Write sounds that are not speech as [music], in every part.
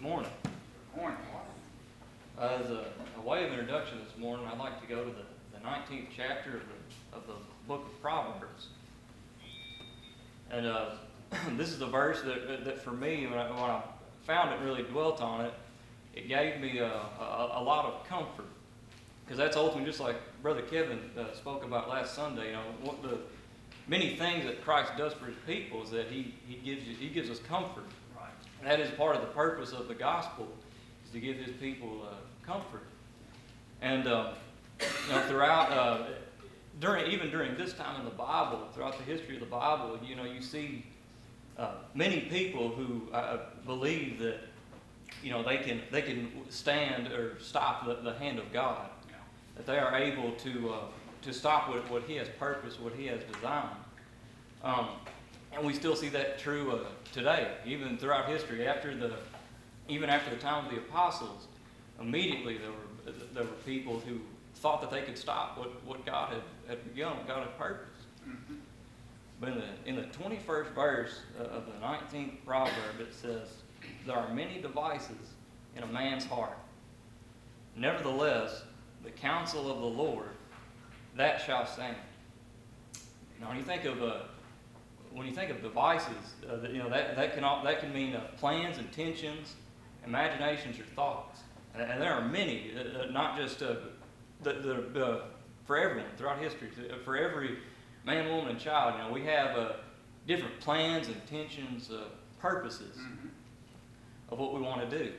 Good morning. Morning. Uh, as a, a way of introduction this morning, I'd like to go to the, the 19th chapter of the, of the book of Proverbs. And uh, [clears throat] this is the verse that, that for me, when I, when I found it, and really dwelt on it, it gave me a, a, a lot of comfort. Because that's ultimately just like Brother Kevin uh, spoke about last Sunday. You know, what the many things that Christ does for His people is that He, he gives you, He gives us comfort. That is part of the purpose of the gospel, is to give his people uh, comfort. And uh, you know, throughout, uh, during even during this time in the Bible, throughout the history of the Bible, you know, you see uh, many people who uh, believe that you know they can they can stand or stop the, the hand of God, that they are able to uh, to stop what, what He has purposed, what He has designed. Um, and we still see that true uh, today, even throughout history. After the, even after the time of the apostles, immediately there were there were people who thought that they could stop what, what God had, had begun, what God had purposed. Mhm. But in the in the twenty first verse uh, of the nineteenth proverb, it says, "There are many devices in a man's heart. Nevertheless, the counsel of the Lord that shall stand." Now, when you think of uh, when you think of devices, uh, that, you know that, that can all, that can mean uh, plans, intentions, imaginations, or thoughts, and, and there are many, uh, uh, not just uh, the, the, uh, for everyone throughout history, for every man, woman, and child. You know, we have uh, different plans, intentions, uh, purposes Mhm. of what we want to do.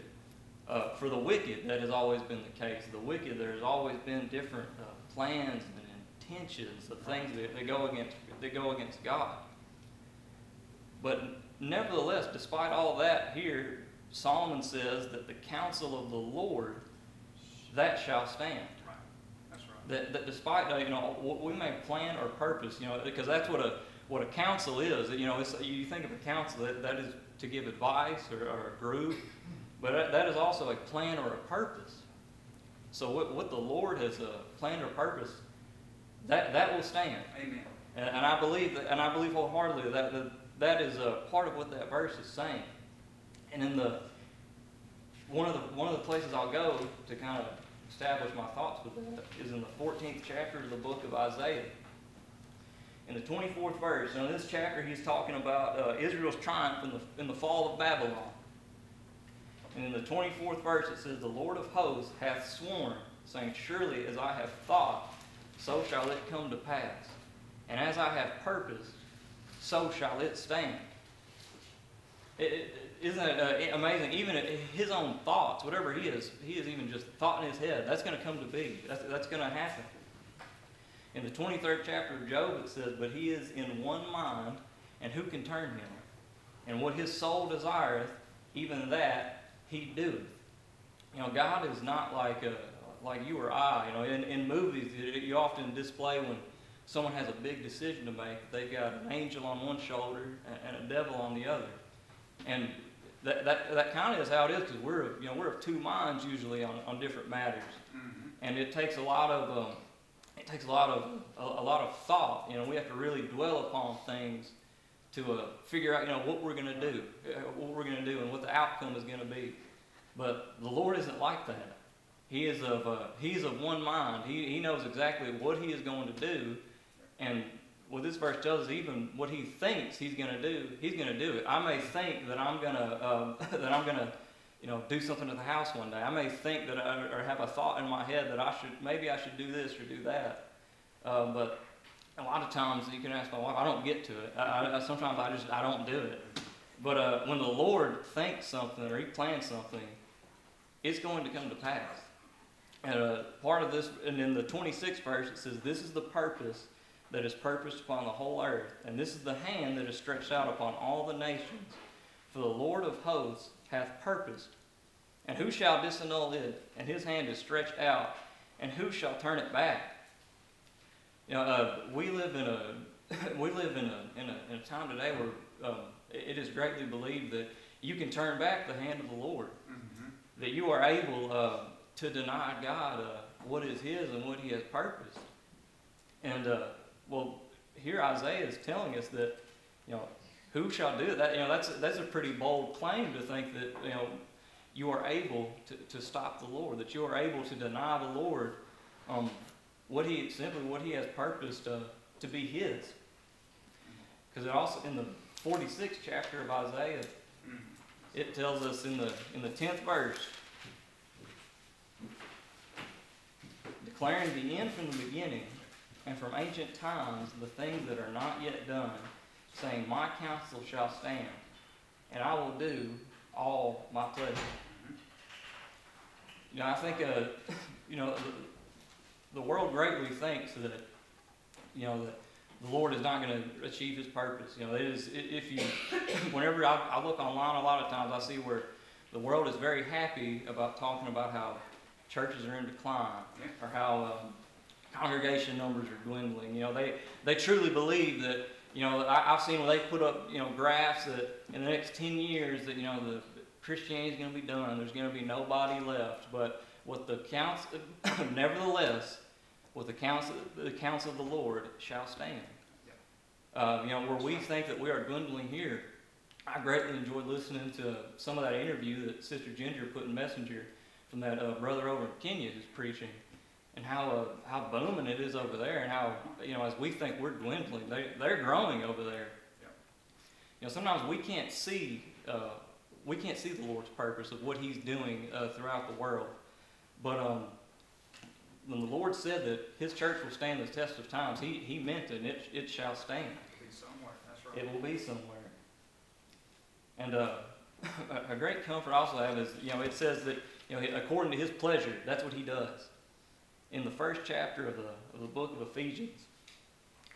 Uh, for the wicked, that has always been the case. The wicked, there's always been different uh, plans and intentions of things that, that go against that go against God. But nevertheless, despite all that, here Solomon says that the counsel of the Lord that shall stand. Right. That's right. That, that despite uh, you know what we may plan or purpose, you know, because that's what a what a council is. You know, it's, you think of a council that, that is to give advice or, or a group, but that, that is also a plan or a purpose. So what, what the Lord has uh, planned or purpose, that that will stand. Amen. And, and I believe that, and I believe wholeheartedly that that, that is a part of what that verse is saying. And in the one of the one of the places I'll go to kind of establish my thoughts with that is in the 14th chapter of the book of Isaiah. In the 24th verse, now in this chapter he's talking about uh, Israel's triumph in the in the fall of Babylon. And in the 24th verse it says, "The Lord of hosts hath sworn, saying, Surely as I have thought, so shall it come to pass. And as I have purposed, so shall it stand. It, it, isn't it uh, amazing? Even his own thoughts, whatever he is, he is even just thought in his head. That's going to come to be. That's, that's going to happen. In the 23rd chapter of Job, it says, But he is in one mind, and who can turn him? And what his soul desireth, even that he doeth. You know, God is not like a, like you or I. You know, in, in movies, you often display when someone has a big decision to make. They've got an angel on one shoulder and, and a devil on the other, and that that, that kind of is how it is because we're of- you know we're of two minds usually on, on different matters, Mhm. and it takes a lot of um, it takes a lot of a, a lot of thought. You know, we have to really dwell upon things to uh, figure out you know what we're going to do, uh, what we're going to do, and what the outcome is going to be. But the Lord isn't like that. He is of uh, he's of one mind. He he knows exactly what he is going to do, and what this verse tells us, even what he thinks he's going to do, he's going to do it. I may think that I'm going to um, [laughs] that I'm going to you know do something at the house one day. I may think that I, or have a thought in my head that I should maybe I should do this or do that, um, but a lot of times you can ask my wife, I don't get to it. I, I, sometimes I just I don't do it. But uh, when the Lord thinks something or He plans something, it's going to come to pass. And uh, part of this, and in the 26th verse, it says, This is the purpose that is purposed upon the whole earth, and this is the hand that is stretched out upon all the nations. For the Lord of hosts hath purposed. And who shall disannul it? And his hand is stretched out, and who shall turn it back? You know, uh, we live in a [laughs] we live in a, in a in a time today where um, it is greatly believed that you can turn back the hand of the Lord Mhm. that you are able uh, to deny God uh, what is His and what He has purposed. And uh, well, here Isaiah is telling us that you know who shall do it. That you know that's that's a pretty bold claim to think that you know you are able to, to stop the Lord, that you are able to deny the Lord um, what he simply what he has purposed uh, to be his. Because it also in the 46th chapter of Isaiah, it tells us in the in the 10th verse, declaring the end from the beginning and from ancient times the things that are not yet done, saying, My counsel shall stand, and I will do all my pleasure. You know, I think, uh, [laughs] you know, the, world greatly thinks that, you know, that the Lord is not going to achieve His purpose. You know, it is if you, [coughs] whenever I, I look online, a lot of times I see where the world is very happy about talking about how churches are in decline or how um, congregation numbers are dwindling. You know, they they truly believe that. You know, I, I've seen where they put up you know graphs that in the next ten years that you know the Christianity is going to be done. There's going to be nobody left. But what the counts, [coughs] nevertheless, what the counsel the counsel of the Lord shall stand. Uh, you know, where we think that we are dwindling here, I greatly enjoyed listening to some of that interview that Sister Ginger put in Messenger from that uh, brother over in Kenya who's preaching, and how uh, how booming it is over there, and how you know as we think we're dwindling, they they're growing over there. Yep. You know, sometimes we can't see uh, we can't see the Lord's purpose of what He's doing uh, throughout the world, but um, when the Lord said that His church will stand the test of times, He He meant it, and it it shall stand. It'll Be somewhere, that's right. It will be somewhere. And uh, [laughs] a- a great comfort I also have is, you know, it says that, you know, according to his pleasure, that's what he does. In the first chapter of the, of the book of Ephesians,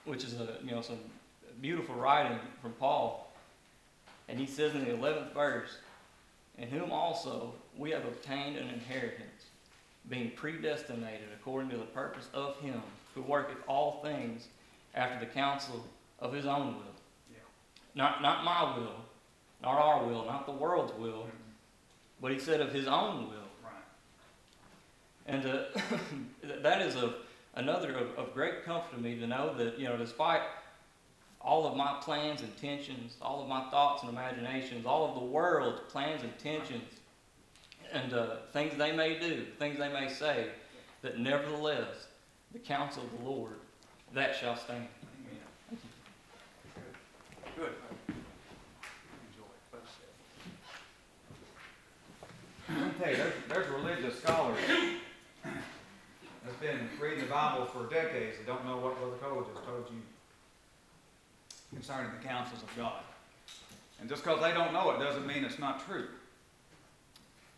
which is, a, you know, some beautiful writing from Paul, and he says in the 11th verse, In whom also we have obtained an inheritance, being predestinated according to the purpose of him who worketh all things after the counsel of his own will. Yeah. Not, not my will, not our will, not the world's will, Mhm. but he said of his own will. Right. And uh, [laughs] that is a, another of, of great comfort to me to know that, you know, despite all of my plans, and intentions, all of my thoughts and imaginations, all of the world's plans, and intentions, and uh, things they may do, things they may say, that nevertheless, the counsel of the Lord, that shall stand. Amen. Good. Good. Enjoy it. Bless you. Let me tell you, there's, there's religious scholars that's been reading the Bible for decades that don't know what Brother Cole just told you concerning the counsels of God. And just because they don't know it doesn't mean it's not true.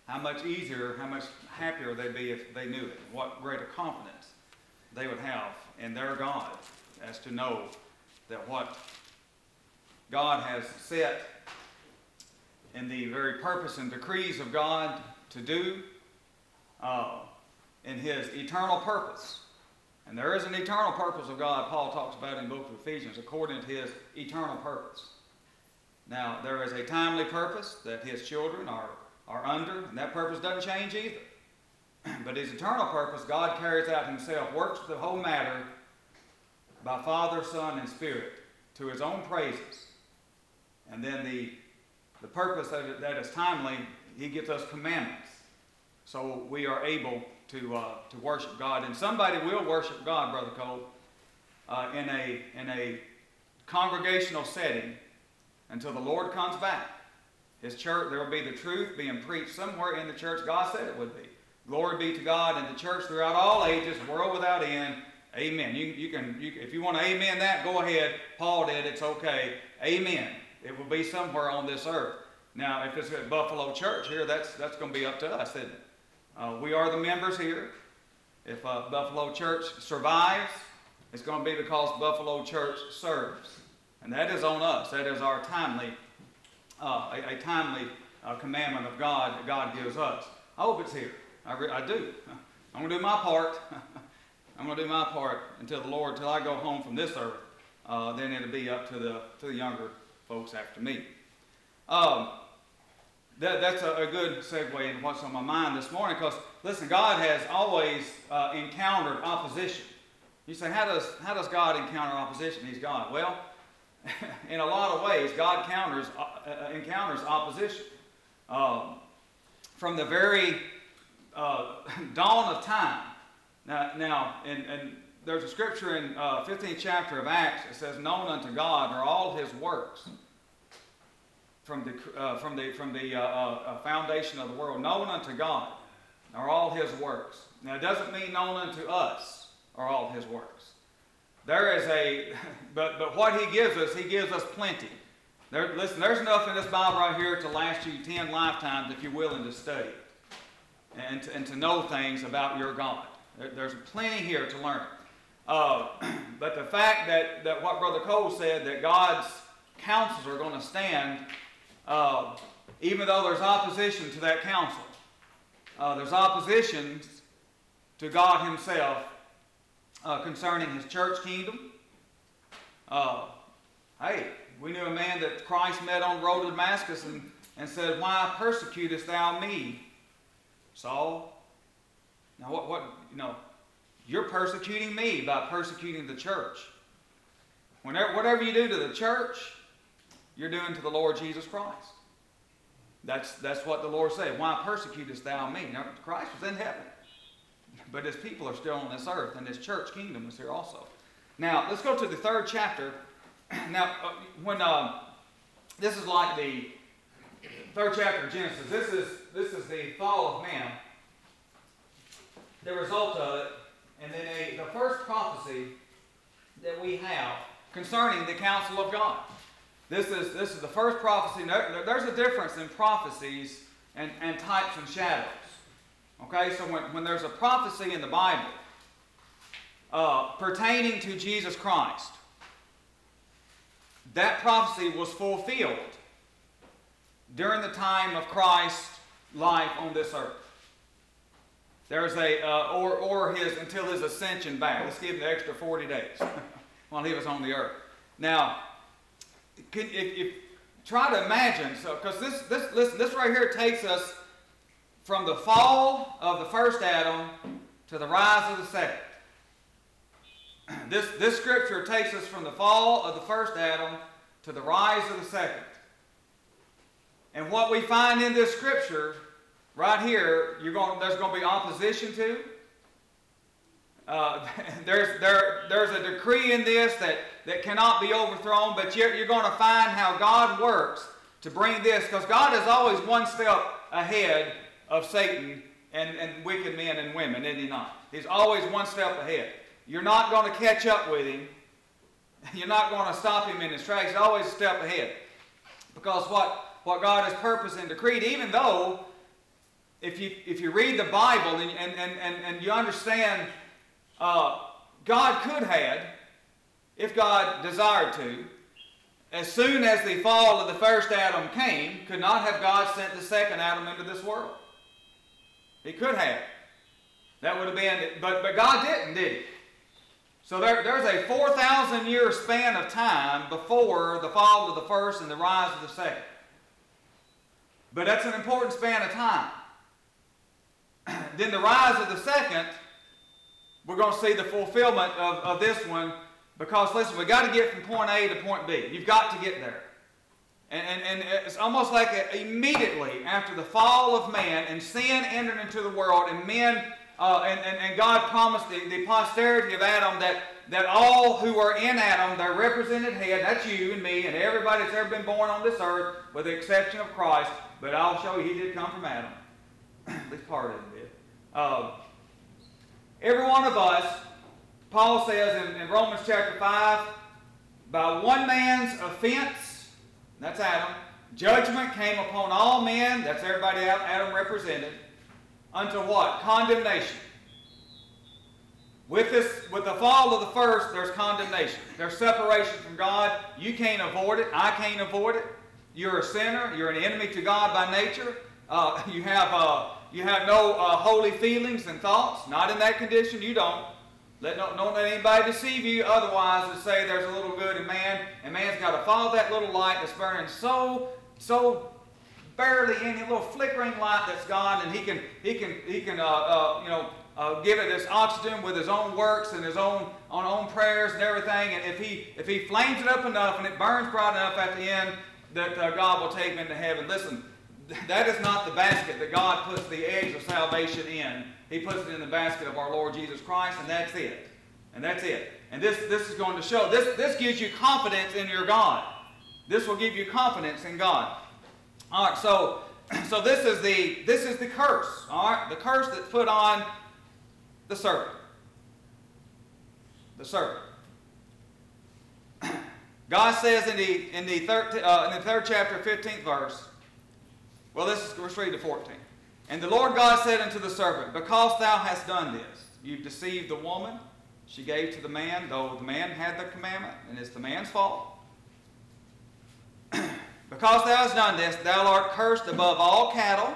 How much easier, how much happier they'd be if they knew it. What greater confidence they would have in their God as to know that what God has set in the very purpose and decrees of God to do uh, in His eternal purpose. And there is an eternal purpose of God, Paul talks about in the book of Ephesians, according to His eternal purpose. Now, there is a timely purpose that His children are, are under, and that purpose doesn't change either. [clears throat] But His eternal purpose, God carries out Himself, works the whole matter by Father, Son, and Spirit to His own praises. And then the the purpose that, that is timely, he gives us commandments. So we are able to, uh, to worship God. And somebody will worship God, Brother Cole, uh, in, a, in a congregational setting until the Lord comes back. His church, there will be the truth being preached somewhere in the church. God said it would be. Glory be to God in the church throughout all ages, world without end. Amen. You, you can, you, if you want to amen that, go ahead. Paul did. It's okay. Amen. It will be somewhere on this earth. Now, if it's at Buffalo Church here, that's, that's going to be up to us, isn't it? Uh, we are the members here. If uh, Buffalo Church survives, it's going to be because Buffalo Church serves. And that is on us. That is our timely, uh, a, a timely uh, commandment of God that God gives us. I hope it's here. I, re- I do. [laughs] I'm going to do my part. [laughs] I'm going to do my part until the Lord, until I go home from this earth. Uh, then it'll be up to the, to the younger folks after me. Um, that, that's a, a good segue into what's on my mind this morning because, listen, God has always uh, encountered opposition. You say, how does, how does God encounter opposition? He's God. Well, [laughs] in a lot of ways, God counters, uh, uh, encounters opposition. Um, from the very uh, [laughs] dawn of time. Now, now and, and there's a scripture in uh, 15th chapter of Acts that says, Known unto God are all his works from the, uh, from the, from the uh, uh, foundation of the world. Known unto God are all his works. Now, it doesn't mean known unto us are all his works. There is a, [laughs] but, but what he gives us, he gives us plenty. There, listen, there's enough in this Bible right here to last you 10 lifetimes if you're willing to study and to, and to know things about your God. There, there's plenty here to learn. Uh, [clears throat] but the fact that, that what Brother Cole said, that God's counsels are going to stand, uh, even though there's opposition to that counsel, uh, there's opposition to God Himself uh, concerning His church kingdom. Uh, hey, we knew a man that Christ met on the road to Damascus and, and said, Why persecutest thou me, Saul? Now, what, what, you know, you're persecuting me by persecuting the church. Whenever, whatever you do to the church, you're doing to the Lord Jesus Christ. That's, that's what the Lord said. Why persecutest thou me? Now, Christ was in heaven. But his people are still on this earth, and his church kingdom is here also. Now, let's go to the third chapter. [clears throat] Now, uh, when uh, this is like the third chapter of Genesis, this is, this is the fall of man, the result of it, and then a, the first prophecy that we have concerning the counsel of God. This is, this is the first prophecy. There's a difference in prophecies and, and types and shadows. Okay, so when, when there's a prophecy in the Bible uh, pertaining to Jesus Christ, that prophecy was fulfilled during the time of Christ's life on this earth. There's a, uh, or, or his, until his ascension back. Let's give him the extra 40 days [laughs] while he was on the earth. Now, can, if, if, try to imagine, so, because this, this, listen, this right here takes us from the fall of the first Adam to the rise of the second. [clears throat] This, this scripture takes us from the fall of the first Adam to the rise of the second. And what we find in this scripture, right here, you're going, there's going to be opposition to. Uh, [laughs] there's, there, there's a decree in this that, that cannot be overthrown, but you're, you're going to find how God works to bring this, because God is always one step ahead of Satan and, and wicked men and women, isn't he not? He's always one step ahead. You're not going to catch up with him. [laughs] You're not going to stop him in his tracks. He's always a step ahead. Because what, what God has purposed and decreed, even though if you, if you read the Bible and, and, and, and you understand uh, God could have, if God desired to, as soon as the fall of the first Adam came, could not have God sent the second Adam into this world. He could have. That would have been, but, but God didn't, did he? So there, there's a 4,000 year span of time before the fall of the first and the rise of the second. But that's an important span of time. [clears throat] then the rise of the second, we're going to see the fulfillment of, of this one because, listen, we've got to get from point A to point B. You've got to get there. And, and, and it's almost like immediately after the fall of man and sin entered into the world, and men uh, and, and, and God promised the, the posterity of Adam that, that all who are in Adam, their represented head, that's you and me and everybody that's ever been born on this earth, with the exception of Christ, but I'll show you he did come from Adam. At least part of it did. Uh, every one of us, Paul says in, in Romans chapter 5, by one man's offense, that's Adam, judgment came upon all men, that's everybody Adam represented, unto what? Condemnation. With this, with the fall of the first, there's condemnation. There's separation from God. You can't avoid it. I can't avoid it. You're a sinner. You're an enemy to God by nature. Uh, [laughs] you have uh, you have no uh, holy feelings and thoughts. Not in that condition. You don't. Let no, don't let anybody deceive you. Otherwise, to say there's a little good in man, and man's got to follow that little light that's burning so so barely any little flickering light that's gone, and he can he can he can uh, uh, you know uh, give it this oxygen with his own works and his own on own prayers and everything. And if he if he flames it up enough and it burns bright enough at the end, that uh, God will take him into heaven. Listen, that is not the basket that God puts the eggs of salvation in. He puts it in the basket of our Lord Jesus Christ, and that's it. And that's it. And this, this is going to show, this, this gives you confidence in your God. This will give you confidence in God. All right, so, [clears throat] so this is the this is the curse. All right, the curse that's put on the serpent. The serpent. [clears throat] God says in the in the third uh, in the third chapter, fifteenth verse. Well, is let's read the 14. And the Lord God said unto the serpent, Because thou hast done this, you've deceived the woman. She gave to the man, though the man had the commandment, and it's the man's fault. [clears throat] because thou hast done this, thou art cursed above all cattle,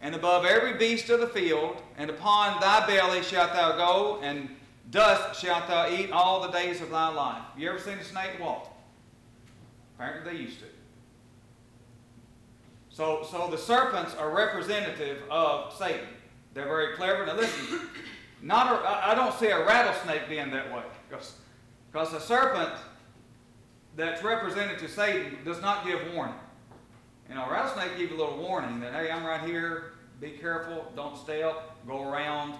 and above every beast of the field, and upon thy belly shalt thou go, and dust shalt thou eat all the days of thy life. You ever seen a snake walk? Apparently they used to. So, so the serpents are representative of Satan. They're very clever. Now listen, not a, I don't see a rattlesnake being that way. Because, because a serpent that's represented to Satan does not give warning. You know, a rattlesnake gives a little warning that, hey, I'm right here, be careful, don't step, go around,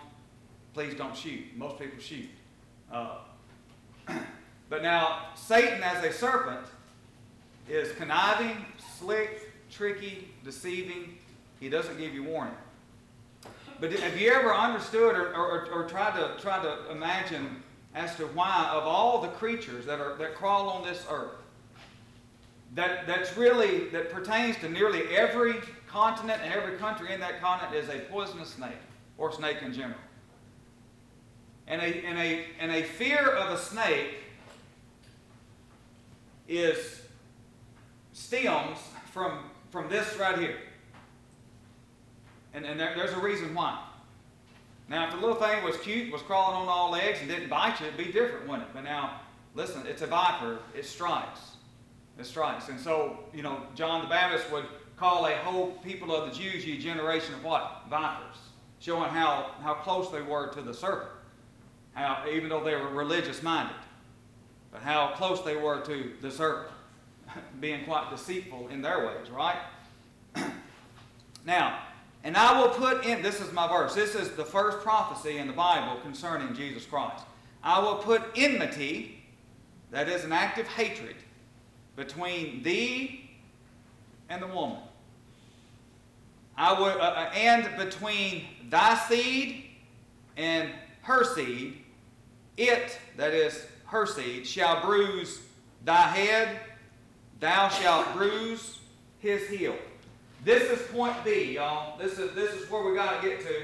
please don't shoot. Most people shoot. Uh, [clears throat] but now, Satan as a serpent is conniving, slick, tricky, deceiving. He doesn't give you warning. But have you ever understood or, or, or tried to try to imagine as to why, of all the creatures that are that crawl on this earth, that that's really that pertains to nearly every continent and every country in that continent is a poisonous snake or snake in general. And a, and a, and a fear of a snake is stems from, from this right here. And, and there, there's a reason why. Now, if the little thing was cute, was crawling on all legs, and didn't bite you, it'd be different, wouldn't it? But now, listen, it's a viper. It strikes. It strikes. And so, you know, John the Baptist would call a whole people of the Jews a generation of what? Vipers. Showing how, how close they were to the serpent. How, even though they were religious minded, but how close they were to the serpent, [laughs] being quite deceitful in their ways, right? [clears throat] now, and I will put in, this is my verse, this is the first prophecy in the Bible concerning Jesus Christ. I will put enmity, that is an act of hatred, between thee and the woman. I will, uh, uh and between thy seed and her seed, it, that is her seed, shall bruise thy head, thou shalt bruise his heel. This is point B, y'all. This is, this is where we got to get to.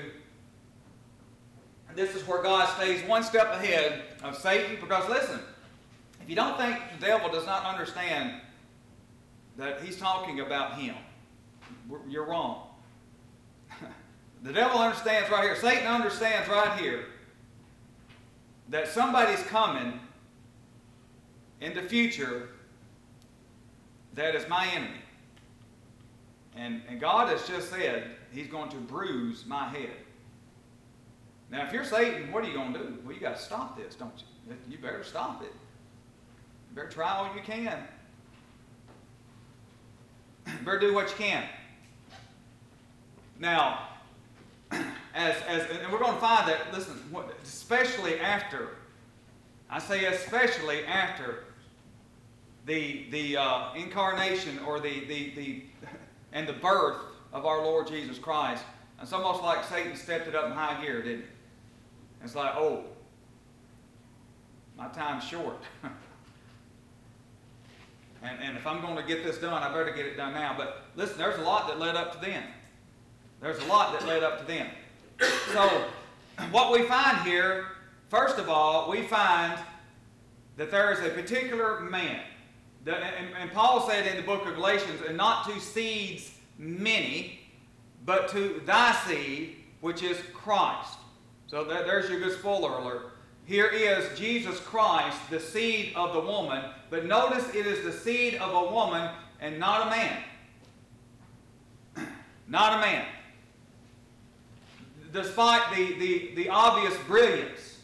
And this is where God stays one step ahead of Satan. Because listen, if you don't think the devil does not understand that he's talking about him, you're wrong. [laughs] the devil understands right here. Satan understands right here that somebody's coming in the future that is my enemy. And, and God has just said he's going to bruise my head. Now, if you're Satan, what are you going to do? Well, you got to stop this, don't you? You better stop it. You better try all you can. You [clears throat] better do what you can. Now, [clears throat] as, as and we're going to find that, listen, especially after, I say especially after the, the uh, incarnation or the, the, the and the birth of our Lord Jesus Christ. It's almost like Satan stepped it up in high gear, didn't he? It's like, oh, my time's short. [laughs] and, and if I'm going to get this done, I better get it done now. But listen, there's a lot that led up to then. There's a lot that led up to then. So, [clears throat] what we find here, first of all, we find that there is a particular man and, and Paul said in the book of Galatians, and not to seeds many, but to thy seed, which is Christ. So there's your good spoiler alert. Here is Jesus Christ, the seed of the woman, but notice it is the seed of a woman and not a man. [clears throat] not a man. Despite the, the, the obvious brilliance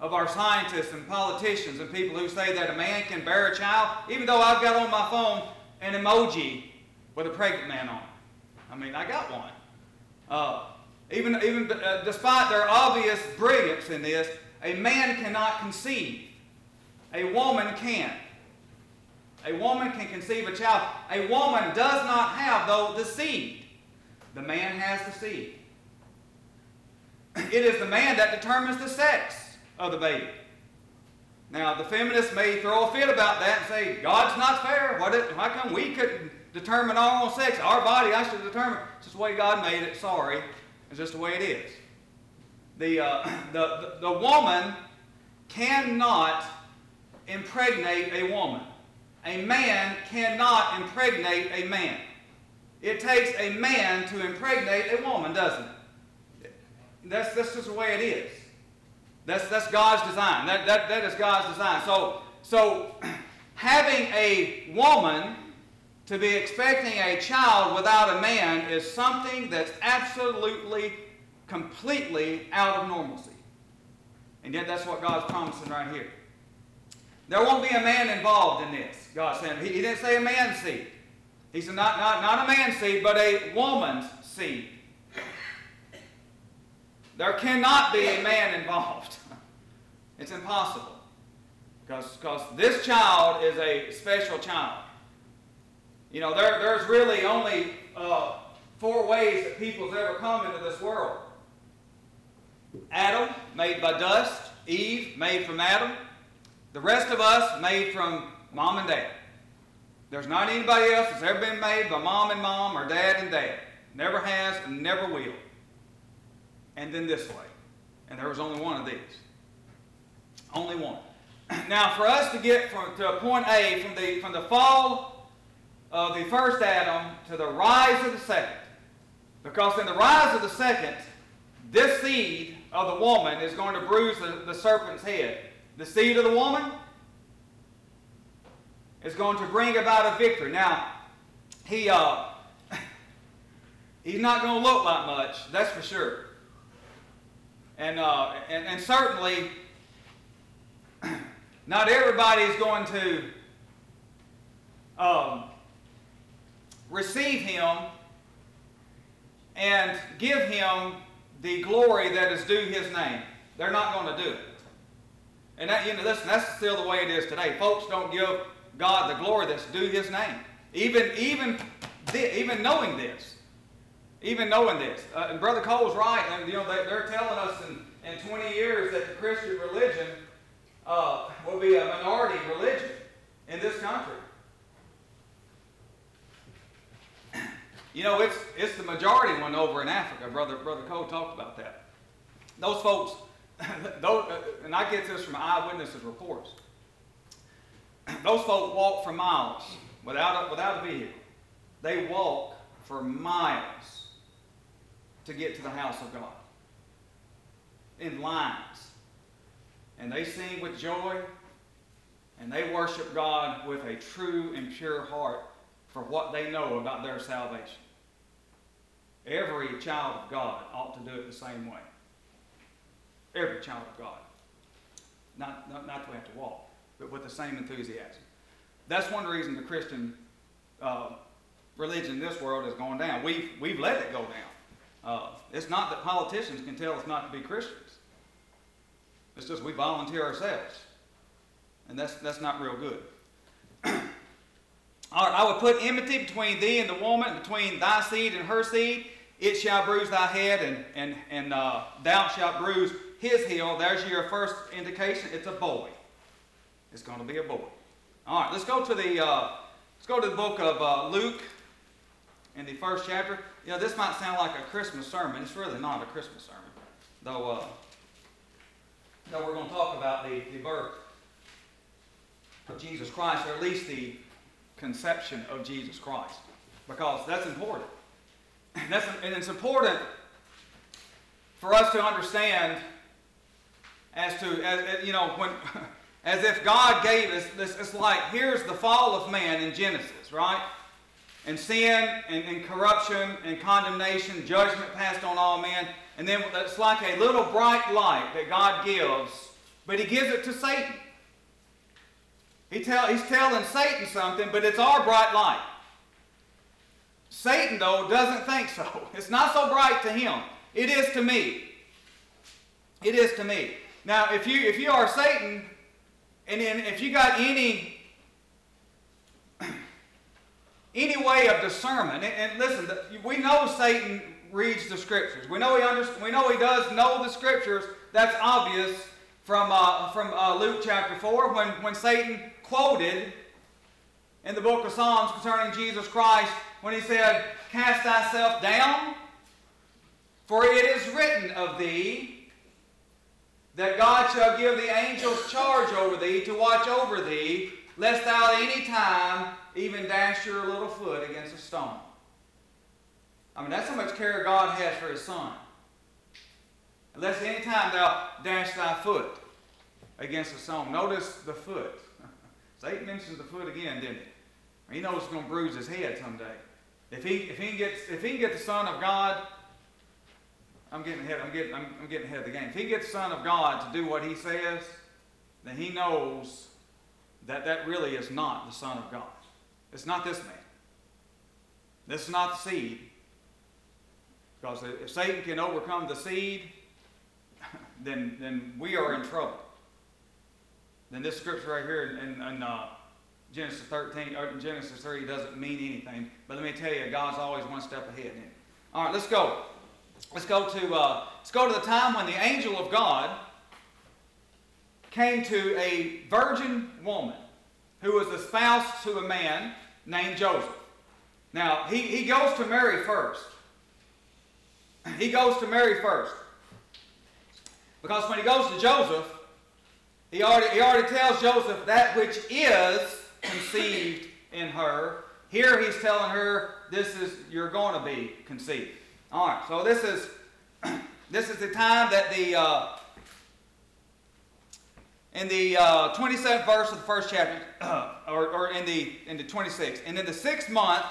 of our scientists and politicians and people who say that a man can bear a child, even though I've got on my phone an emoji with a pregnant man on it. I mean, I got one. Uh, even even uh, despite their obvious brilliance in this, a man cannot conceive. A woman can. A woman can conceive a child. A woman does not have, though, the seed. The man has the seed. [clears throat] It is the man that determines the sex of the baby. Now, the feminists may throw a fit about that and say, God's not fair. What how come we couldn't determine our own sex? Our body, I should determine. It's just the way God made it. Sorry. It's just the way it is. The, uh, [clears throat] the, the, the woman cannot impregnate a woman. A man cannot impregnate a man. It takes a man to impregnate a woman, doesn't it? That's, that's just the way it is. That's, that's God's design. That, that, that is God's design. So, so [clears throat] having a woman to be expecting a child without a man is something that's absolutely, completely out of normalcy. And yet that's what God's promising right here. There won't be a man involved in this, God said. He, he didn't say a man's seed. He said not, not, not a man's seed, but a woman's seed. There cannot be a man involved. [laughs] It's impossible. Because this child is a special child. You know, there, there's really only uh, four ways that people's ever come into this world Adam, made by dust, Eve, made from Adam, the rest of us, made from mom and dad. There's not anybody else that's ever been made by mom and mom or dad and dad. Never has and never will. And then this way. And there was only one of these. Only one. [clears throat] Now, for us to get from, to point A, from the, from the fall of the first Adam to the rise of the second, because in the rise of the second, this seed of the woman is going to bruise the, the serpent's head. The seed of the woman is going to bring about a victory. Now, he uh, [laughs] he's not going to look like much, that's for sure. And, uh, and, and certainly, [clears throat] not everybody is going to um, receive him and give him the glory that is due his name. They're not going to do it. And that, you know, listen, that's still the way it is today. Folks don't give God the glory that's due his name. Even, even, even knowing this. Even knowing this. Uh, and Brother Cole's right. And, you know, they, are telling us in, in 20 years that the Christian religion uh, will be a minority religion in this country. [clears throat] You know, it's, it's the majority one over in Africa. Brother, Brother Cole talked about that. Those folks, [laughs] those, uh, and I get this from eyewitnesses' reports. [clears throat] Those folks walk for miles without a, without a vehicle. They walk for miles to get to the house of God in lines. And they sing with joy and they worship God with a true and pure heart for what they know about their salvation. Every child of God ought to do it the same way. Every child of God. Not, not, not that we have to walk, but with the same enthusiasm. That's one reason the Christian uh, religion in this world is going down. We've, we've let it go down. It's not that politicians can tell us not to be Christians. It's just we volunteer ourselves. And that's, that's not real good. [clears throat] All right, I would put enmity between thee and the woman, between thy seed and her seed. It shall bruise thy head, and, and, and uh, thou shalt bruise his heel. There's your first indication. It's a boy. It's going to be a boy. All right, let's go to the uh, let's go to the book of uh, Luke in the first chapter. You know, this might sound like a Christmas sermon. It's really not a Christmas sermon, though. Uh, though we're going to talk about the, the birth of Jesus Christ, or at least the conception of Jesus Christ, because that's important. [clears throat] That's, and it's important for us to understand as to, as, you know, when, [laughs] as if God gave us this, it's like, here's the fall of man in Genesis, right? And sin and, and corruption and condemnation, judgment passed on all men. And then it's like a little bright light that God gives, but He gives it to Satan. He tell, he's telling Satan something, but it's our bright light. Satan, though, doesn't think so. [laughs] It's not so bright to him. It is to me. It is to me. Now, if you if you are Satan, and then if you got any any way of discernment, and, and listen, we know Satan reads the scriptures. We know he under, we know he does know the scriptures. That's obvious from uh, from uh, Luke chapter four when when Satan quoted in the book of Psalms concerning Jesus Christ when he said, "Cast thyself down, for it is written of thee." that God shall give the angels charge over thee to watch over thee, lest thou at any time even dash your little foot against a stone. I mean, that's how much care God has for his son. Unless any time thou dash thy foot against a stone. Notice the foot. [laughs] Satan mentions the foot again, didn't he? He knows it's going to bruise his head someday. If he, if he, gets, if he can get the Son of God I'm getting ahead. I'm getting. I'm, I'm, getting ahead of the game. If he gets the Son of God to do what he says, then he knows that that really is not the Son of God. It's not this man. This is not the seed. Because if Satan can overcome the seed, [laughs] then then we are in trouble. Then this scripture right here in, in uh, Genesis 13 or Genesis 3 doesn't mean anything. But let me tell you, God's always one step ahead. All right, let's go. Let's go to uh, let's go to the time when the angel of God came to a virgin woman who was the spouse to a man named Joseph. Now he, he goes to Mary first. He goes to Mary first. Because when he goes to Joseph, he already, he already tells Joseph that which is conceived in her. Here he's telling her, this is, you're going to be conceived. All right, so this is [clears throat] this is the time that the uh, in the uh, 27th verse of the first chapter, [clears throat] or, or in the in the 26th, and in the sixth month,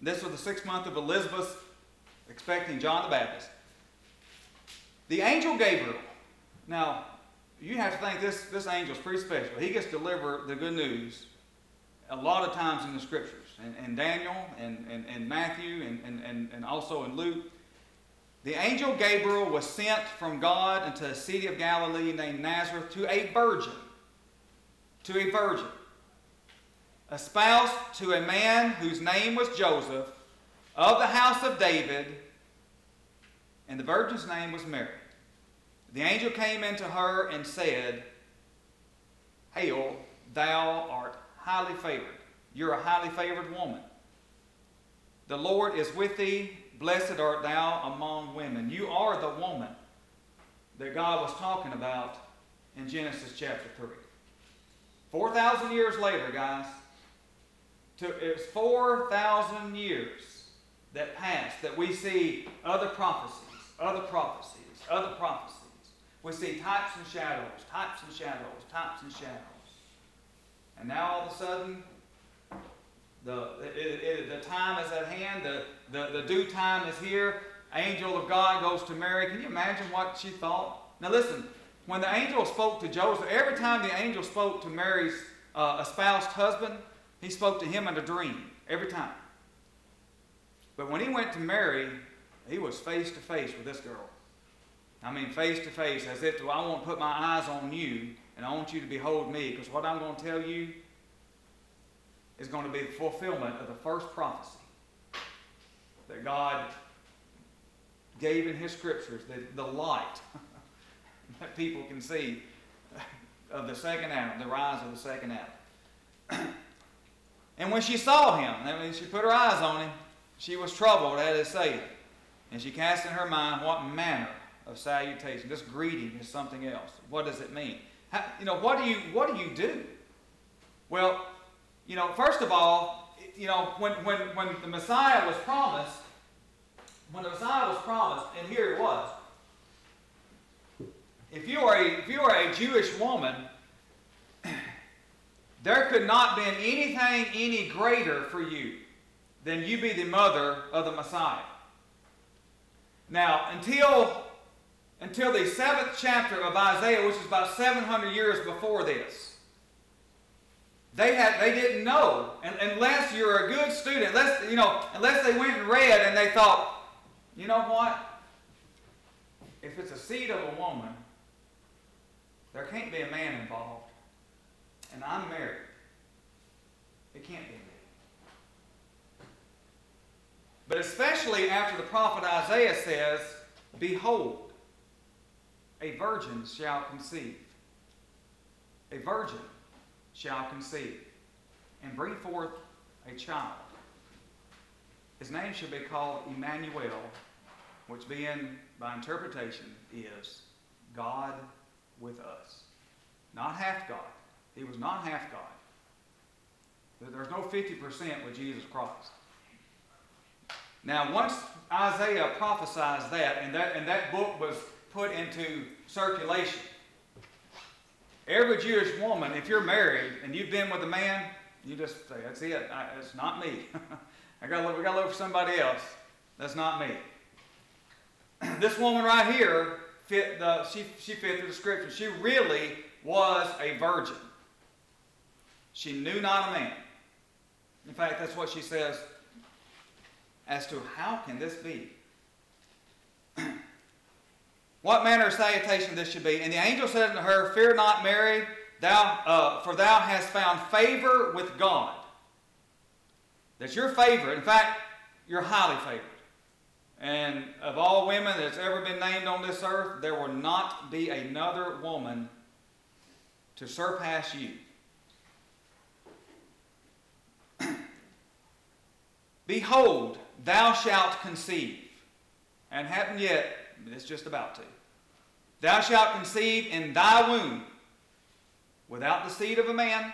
this was the sixth month of Elizabeth expecting John the Baptist. The angel Gabriel. Now, you have to think this this angel's pretty special. He gets to deliver the good news a lot of times in the scriptures and, and Daniel and, and, and Matthew and, and, and also in Luke. The angel Gabriel was sent from God into a city of Galilee named Nazareth to a virgin. To a virgin. Espoused to a man whose name was Joseph of the house of David, and the virgin's name was Mary. The angel came into her and said, Hail, thou art highly favored. You're a highly favored woman. The Lord is with thee. Blessed art thou among women. You are the woman that God was talking about in Genesis chapter 3. 4,000 years later, guys, it's 4,000 years that passed that we see other prophecies, other prophecies, other prophecies. We see types and shadows, types and shadows, types and shadows. And now all of a sudden, the, it, it, the time is at hand. The, the, the due time is here. Angel of God goes to Mary. Can you imagine what she thought? Now listen, when the angel spoke to Joseph, every time the angel spoke to Mary's uh, espoused husband, he spoke to him in a dream. Every time. But when he went to Mary, he was face to face with this girl. I mean, face to face, as if I want to put my eyes on you and I want you to behold me, because what I'm going to tell you is going to be the fulfillment of the first prophecy that God gave in His scriptures, the, the light [laughs] that people can see of the second Adam, the rise of the second Adam. [clears throat] and when she saw him, that means she put her eyes on him, she was troubled at his saying. And she cast in her mind what manner of salutation. This greeting is something else. What does it mean? How, you know, what do you what do you do? Well, you know, first of all, you know, when, when, when the Messiah was promised, when the Messiah was promised, and here it was, if you are a, if you are a Jewish woman, [clears throat] there could not been anything any greater for you than you be the mother of the Messiah. Now, until, until the seventh chapter of Isaiah, which is about 700 years before this, They had they didn't know. Unless you're a good student, unless you know, unless they went and read and they thought, you know what? If it's a seed of a woman, there can't be a man involved. And I'm married. It can't be me. But especially after the prophet Isaiah says, Behold, a virgin shall conceive. A virgin shall conceive and bring forth a child. His name shall be called Emmanuel, which being by interpretation is God with us. Not half God. He was not half God. There's no 50% with Jesus Christ. Now, once Isaiah prophesied that, and that, and that book was put into circulation, every Jewish woman, if you're married and you've been with a man, you just say, that's it. I, it's not me. [laughs] I gotta look, we gotta look for somebody else. That's not me. [clears throat] this woman right here fit the, she, she fit the description. She really was a virgin. She knew not a man. In fact, that's what she says as to how can this be? What manner of salutation this should be? And the angel said unto her, Fear not, Mary, thou, uh, for thou hast found favor with God. That's your favorite. In fact, you're highly favored. And of all women that's ever been named on this earth, there will not be another woman to surpass you. [clears throat] Behold, thou shalt conceive, and haven't yet, it's just about to. Thou shalt conceive in thy womb without the seed of a man,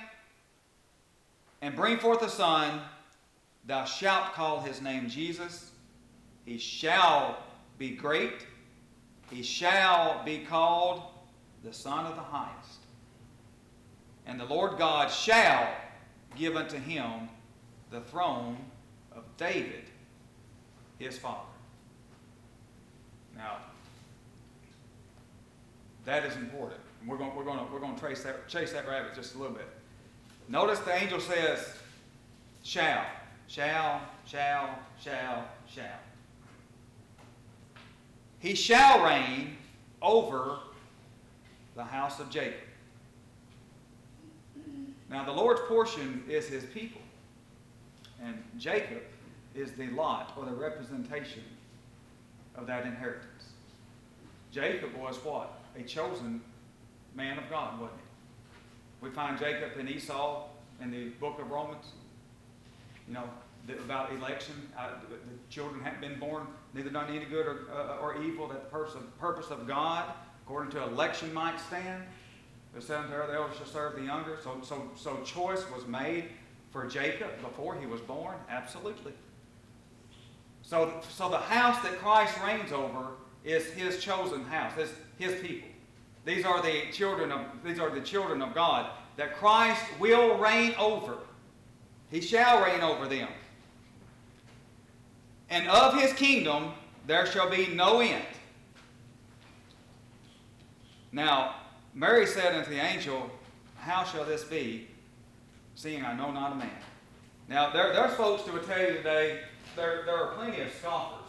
and bring forth a son. Thou shalt call his name Jesus. He shall be great. He shall be called the Son of the Highest. And the Lord God shall give unto him the throne of David, his father. Now, that is important. We're going, we're going, to, we're going to trace that, chase that rabbit just a little bit. Notice the angel says, shall, shall, shall, shall, shall. He shall reign over the house of Jacob. Now, the Lord's portion is his people. And Jacob is the lot or the representation of that inheritance. Jacob was what? A chosen man of God, wasn't he? We find Jacob and Esau in the book of Romans. You know, the, about election. Uh, the, the, children hadn't been born, neither done any good or, uh, or evil, that the purpose of, purpose of God, according to election, might stand. The unto her, the elder shall serve the younger. So, so, so choice was made for Jacob before he was born? Absolutely. So, so the house that Christ reigns over is his chosen house, his, his people. These are the children of these are the children of God that Christ will reign over. He shall reign over them. And of his kingdom there shall be no end. Now, Mary said unto the angel, How shall this be, seeing I know not a man? Now, there, there's folks who would tell you today, there, there are plenty of scoffers,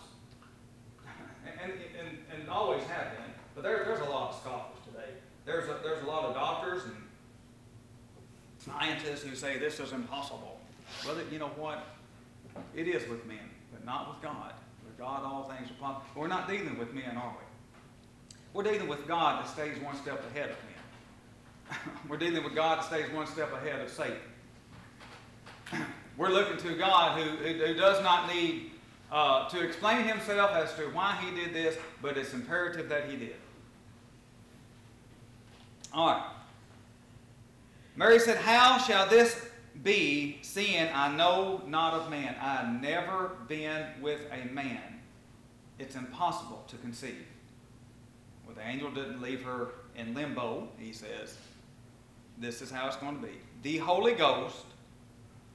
and, and, and always have been, but there, there's a lot of scoffers today. There's a, there's a lot of doctors and scientists who say this is impossible. Well, you know what? It is with men, but not with God. With God, all things are possible. We're not dealing with men, are we? We're dealing with God that stays one step ahead of men. [laughs] We're dealing with God that stays one step ahead of Satan. [clears throat] We're looking to God who, who does not need uh, to explain himself as to why he did this, but it's imperative that he did. All right. Mary said, How shall this be, seeing I know not of man? I've never been with a man. It's impossible to conceive. Well, the angel didn't leave her in limbo, he says. This is how it's going to be. The Holy Ghost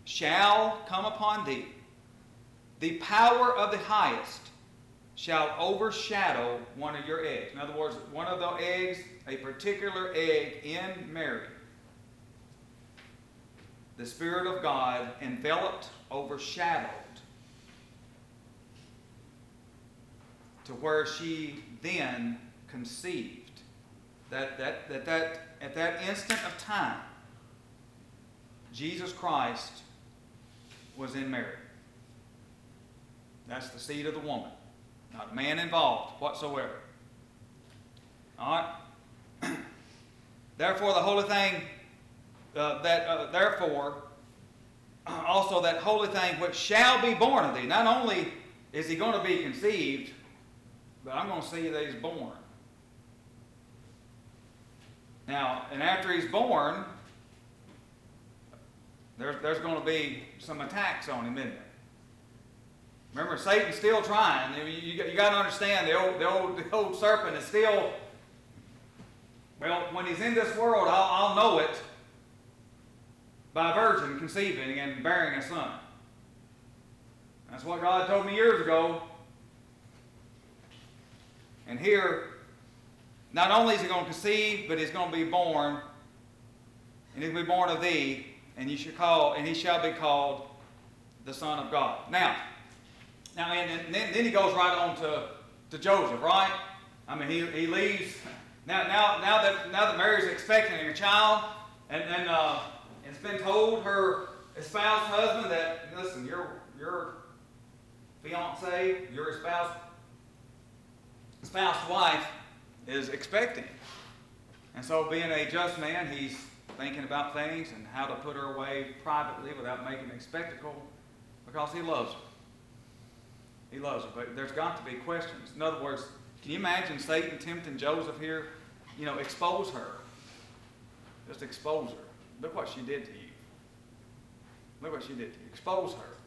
shall come upon thee. The power of the highest shall overshadow one of your eggs. In other words, one of the eggs, a particular egg in Mary, the Spirit of God enveloped, overshadowed, to where she then conceived. That, that, that, that at that instant of time, Jesus Christ was in Mary. That's the seed of the woman. Not a man involved whatsoever. All right? [clears throat] therefore, the holy thing, uh, that, uh, therefore, [clears throat] also that holy thing which shall be born of thee. Not only is he going to be conceived, but I'm going to see that he's born. Now, and after he's born, there's, there's going to be some attacks on him, isn't there? Remember, Satan's still trying. You, you, you got to understand the old, the, old, the old serpent is still, well, when he's in this world, I'll, I'll know it by virgin conceiving and bearing a son. That's what God told me years ago. And here, not only is he going to conceive, but he's going to be born, and he'll be born of thee, and you shall call, and he shall be called the Son of God. Now, now, and, then, then he goes right on to, to Joseph, right? I mean, he, he leaves. Now, now, now that now that Mary's expecting a child, and, and uh, it's been told her espoused husband that listen, your your fiance, your espoused espoused wife is expecting. And so, being a just man, he's thinking about things and how to put her away privately without making a spectacle because he loves her. He loves her, but there's got to be questions. In other words, can you imagine Satan tempting Joseph here? You know, expose her. Just expose her. Look what she did to you. Look what she did to you. Expose her.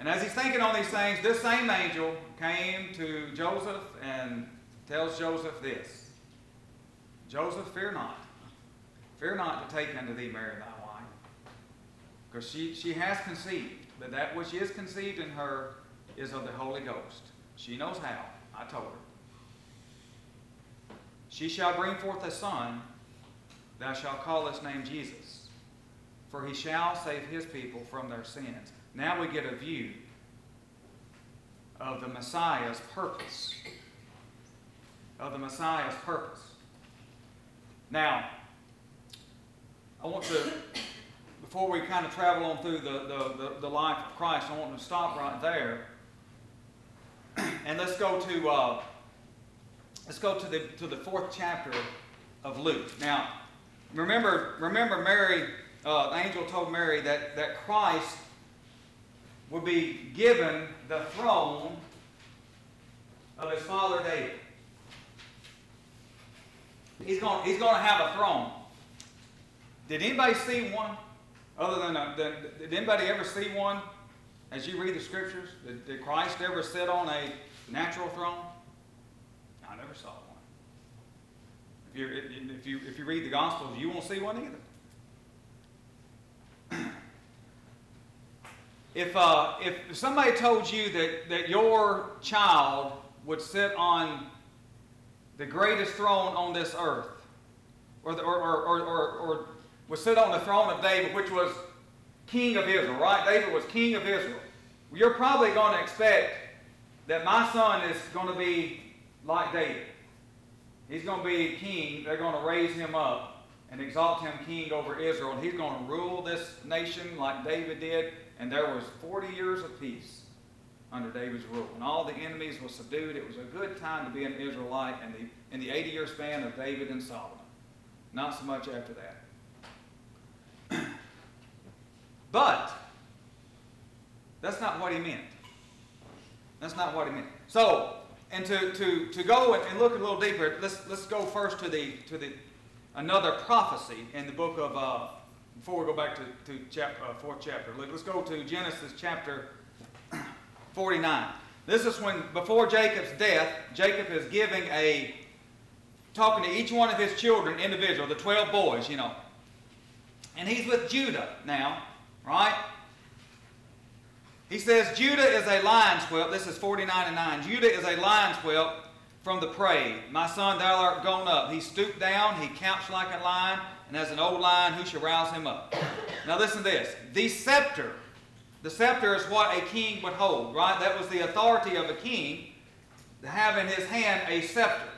And as he's thinking on these things, this same angel came to Joseph and tells Joseph this Joseph, fear not. Fear not to take unto thee Mary thy wife. Because she, she has conceived, but that which is conceived in her is of the Holy Ghost. She knows how. I told her. She shall bring forth a son, thou shalt call his name Jesus, for he shall save his people from their sins. Now we get a view of the Messiah's purpose. Of the Messiah's purpose. Now, I want to, before we kind of travel on through the, the, the, the life of Christ, I want to stop right there. [clears throat] And let's go to uh, let's go to the to the fourth chapter of Luke. Now, remember remember Mary, uh, the angel told Mary that that Christ would be given the throne of his father David. He's going, he's going to have a throne. Did anybody see one? Other than, a, than did anybody ever see one as you read the scriptures? Did, did Christ ever sit on a natural throne? I never saw one. If you, if, you, if you read the Gospels, you won't see one either. [clears throat] if, uh, if somebody told you that, that your child would sit on the greatest throne on this earth, or, the, or, or, or, or would sit on the throne of David, which was king of Israel, right? David was king of Israel. You're probably going to expect that my son is going to be like David. He's going to be king. They're going to raise him up and exalt him king over Israel. And he's going to rule this nation like David did. And there was 40 years of peace under David's rule. And all the enemies were subdued. It was a good time to be an Israelite in the, in the 80 year span of David and Solomon. Not so much after that. But that's not what he meant. That's not what he meant. So, and to, to, to go and, look a little deeper, let's, let's go first to the, to the another prophecy in the book of, uh, before we go back to, to chapter, uh, fourth chapter, Look, let's go to Genesis chapter [clears throat] 49. This is when, before Jacob's death, Jacob is giving a, talking to each one of his children individual, the 12 boys, you know. And he's with Judah now, right? He says, Judah is a lion's whelp. This is 49 and 9. Judah is a lion's whelp from the prey. My son, thou art gone up. He stooped down, he couched like a lion, and as an old lion, who shall rouse him up? Now listen to this. The scepter. The scepter is what a king would hold, right? That was the authority of a king to have in his hand a scepter.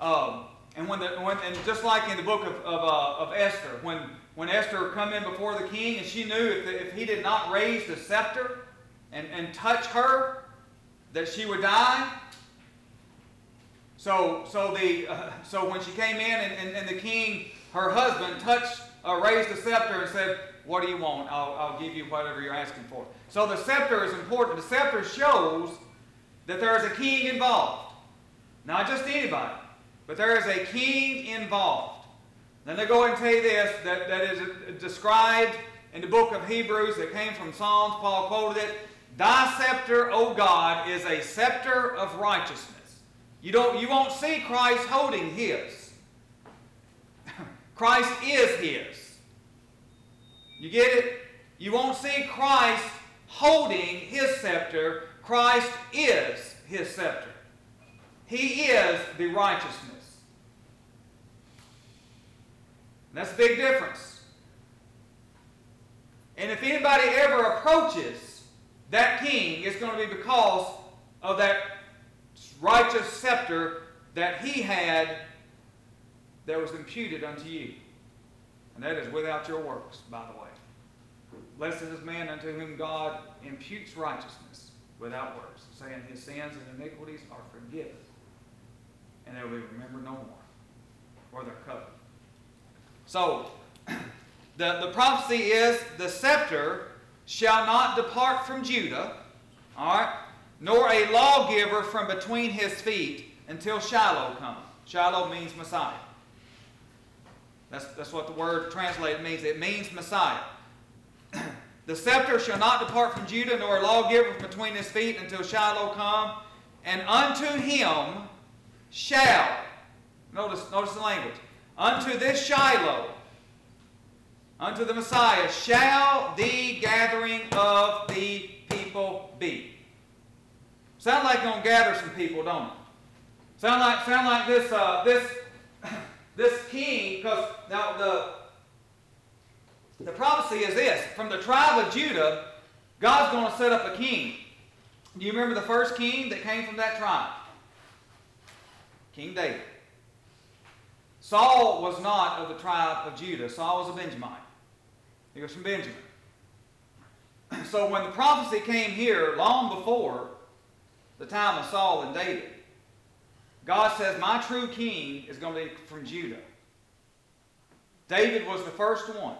Um, and when the when, and just like in the book of of, uh, of Esther, when when Esther come in before the king, and she knew if, if he did not raise the scepter and, and touch her, that she would die. So so the uh, [laughs] so when she came in and, and, and the king, her husband, touched uh, raised the scepter and said, "What do you want? I'll, I'll give you whatever you're asking for." So the scepter is important. The scepter shows that there is a king involved, not just anybody. But there is a king involved. Then they go and tell you this that, that is described in the book of Hebrews that came from Psalms. Paul quoted it. Thy scepter, O God, is a scepter of righteousness. You, don't, you won't see Christ holding his. [laughs] Christ is his. You get it? You won't see Christ holding his scepter. Christ is his scepter. He is the righteousness. That's a big difference. And if anybody ever approaches that king, it's going to be because of that righteous scepter that he had that was imputed unto you. And that is without your works, by the way. Blessed is man unto whom God imputes righteousness without works, saying his sins and iniquities are forgiven, and they will be remembered no more, or they're covered. So, [clears throat] the, the prophecy is the scepter shall not depart from Judah, all right, nor a lawgiver from between his feet until Shiloh come. Shiloh means Messiah. That's, that's what the word translated means. It means Messiah. [clears throat] the scepter shall not depart from Judah, nor a lawgiver from between his feet until Shiloh come. And unto him shall, notice, notice the language, Unto this Shiloh, unto the Messiah, shall the gathering of the people be. Sound like going to gather some people, don't it? Sound like, sound like this, uh, this, [coughs] this king, because now the, the prophecy is this from the tribe of Judah, God's going to set up a king. Do you remember the first king that came from that tribe? King David. Saul was not of the tribe of Judah. Saul was a Benjamite. He was from Benjamin. [clears throat] So when the prophecy came here, long before the time of Saul and David, God says, My true king is going to be from Judah. David was the first one.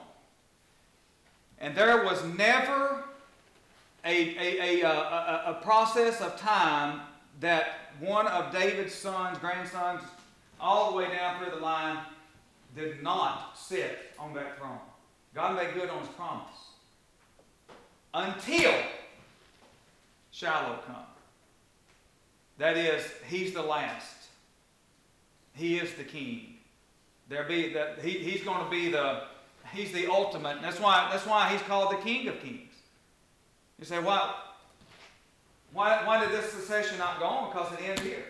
And there was never a, a, a, a, a process of time that one of David's sons, grandsons, all the way down through the line, did not sit on that throne. God made good on his promise. Until Shiloh come. That is, he's the last. He is the king. There be that he, he's going to be the he's the ultimate. That's why that's why he's called the King of Kings. You say, why why, why did this secession not go on? Because it ends here.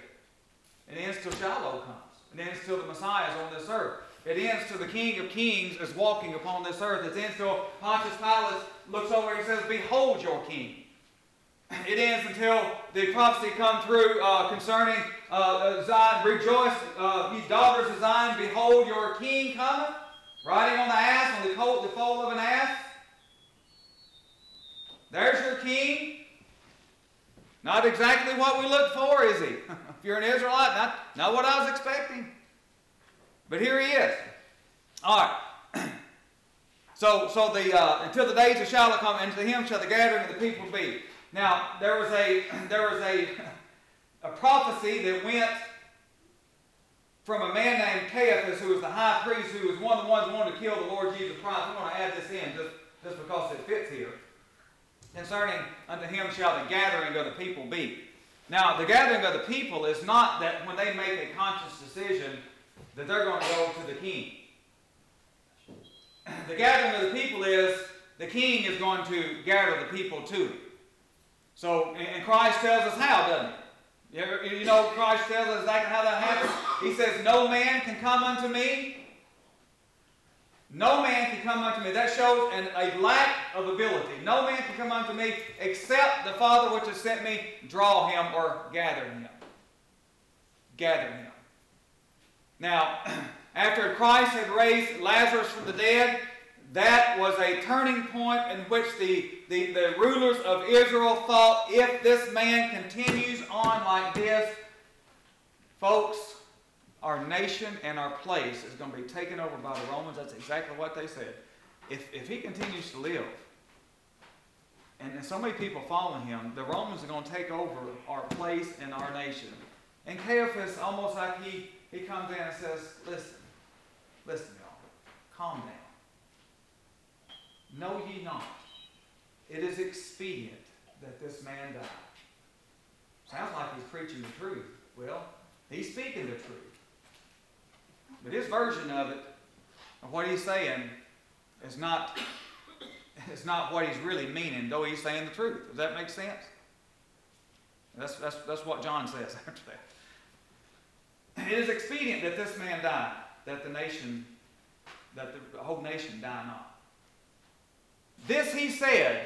It ends till Shiloh comes. It ends till the Messiah is on this earth. It ends till the King of Kings is walking upon this earth. It ends till Pontius Pilate looks over and says, Behold your King. [clears throat] It ends until the prophecy comes through uh, concerning uh, uh, Zion. Rejoice, uh, ye daughters of Zion, behold your King cometh, riding on the ass, on the colt, the foal of an ass. There's your King. Not exactly what we look for, is he? [laughs] you're an Israelite, not, not what I was expecting. But here he is. All right. [clears throat] so, so the uh, until the days of Shiloh come, and to him shall the gathering of the people be. Now there was a [clears throat] there was a a prophecy that went from a man named Caiaphas, who was the high priest, who was one of the ones who wanted to kill the Lord Jesus Christ. I want to add this in just, just because it fits here concerning unto him shall the gathering of the people be. Now, the gathering of the people is not that when they make a conscious decision that they're going to go to the king. The gathering of the people is the king is going to gather the people to him. So, and Christ tells us how, doesn't he? You, ever, you know, Christ tells us exactly how that happens. He says, No man can come unto me No man can come unto me. That shows an, a lack of ability. No man can come unto me except the Father which has sent me draw him or gather him. Gather him. Now, [clears throat] after Christ had raised Lazarus from the dead, that was a turning point in which the, the, the rulers of Israel thought if this man continues on like this, folks, our nation and our place is going to be taken over by the Romans. That's exactly what they said. If, if he continues to live, and, and so many people following him, the Romans are going to take over our place and our nation. And Caiaphas, almost like he, he comes in and says, Listen, listen, y'all, calm down. Know ye not, it is expedient that this man die. Sounds like he's preaching the truth. Well, he's speaking the truth. But his version of it, what he's saying, is not, is not what he's really meaning, though he's saying the truth. Does that make sense? That's, that's, that's what John says [laughs] after that. It is expedient that this man die, that the nation, that the whole nation die not. This he said,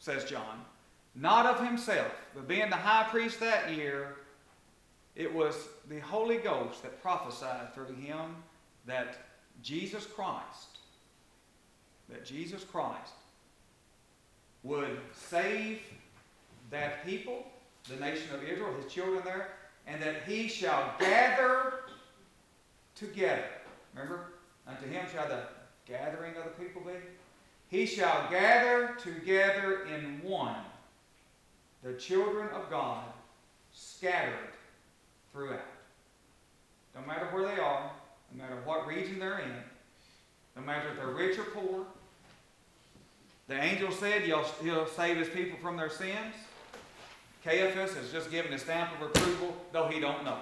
says John, not of himself, but being the high priest that year, it was the Holy Ghost that prophesied through him that Jesus Christ, that Jesus Christ would save that people, the nation of Israel, his children there, and that he shall gather together. Remember? Unto him shall the gathering of the people be. He shall gather together in one the children of God scattered throughout. No matter where they are, no matter what region they're in, no matter if they're rich or poor, the angel said he'll, he'll save his people from their sins. Caiaphas has just given a stamp of approval, though he don't know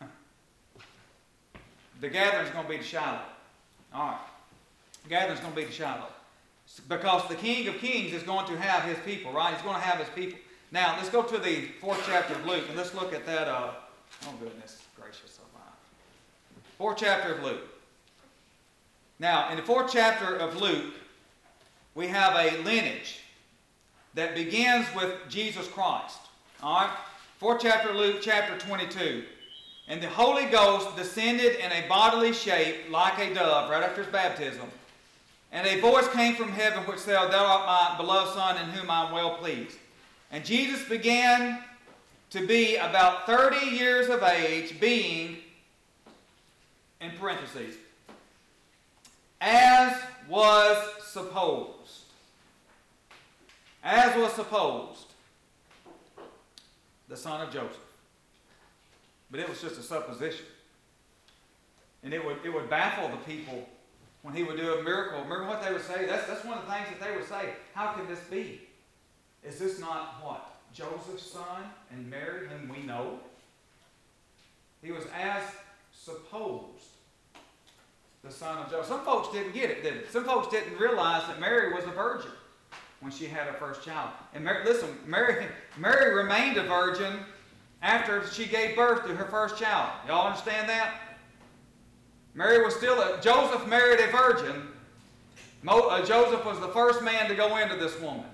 it. [laughs] the gathering's going to be to Shiloh. All right. The gathering's going to be to Shiloh. Because the King of Kings is going to have his people, right? He's going to have his people. Now, let's go to the fourth chapter of Luke, and let's look at that. Uh, oh, goodness. Fourth chapter of Luke. Now, in the fourth chapter of Luke, we have a lineage that begins with Jesus Christ. All right? Fourth chapter Luke, chapter 22. And the Holy Ghost descended in a bodily shape like a dove right after his baptism. And a voice came from heaven which said, Thou art my beloved Son, in whom I am well pleased. And Jesus began to be about 30 years of age, being, in parentheses, as was supposed. As was supposed, the son of Joseph. But it was just a supposition. And it would, it would baffle the people when he would do a miracle. Remember what they would say? That's, that's one of the things that they would say. How can this be? Is this not what? Joseph's son and Mary, whom we know? He was as supposed the son of Joseph. Some folks didn't get it, did it? Some folks didn't realize that Mary was a virgin when she had her first child. And Mary, listen, Mary, Mary remained a virgin after she gave birth to her first child. Y'all understand that? Mary was still a, Joseph married a virgin. Mo, uh, Joseph was the first man to go into this woman.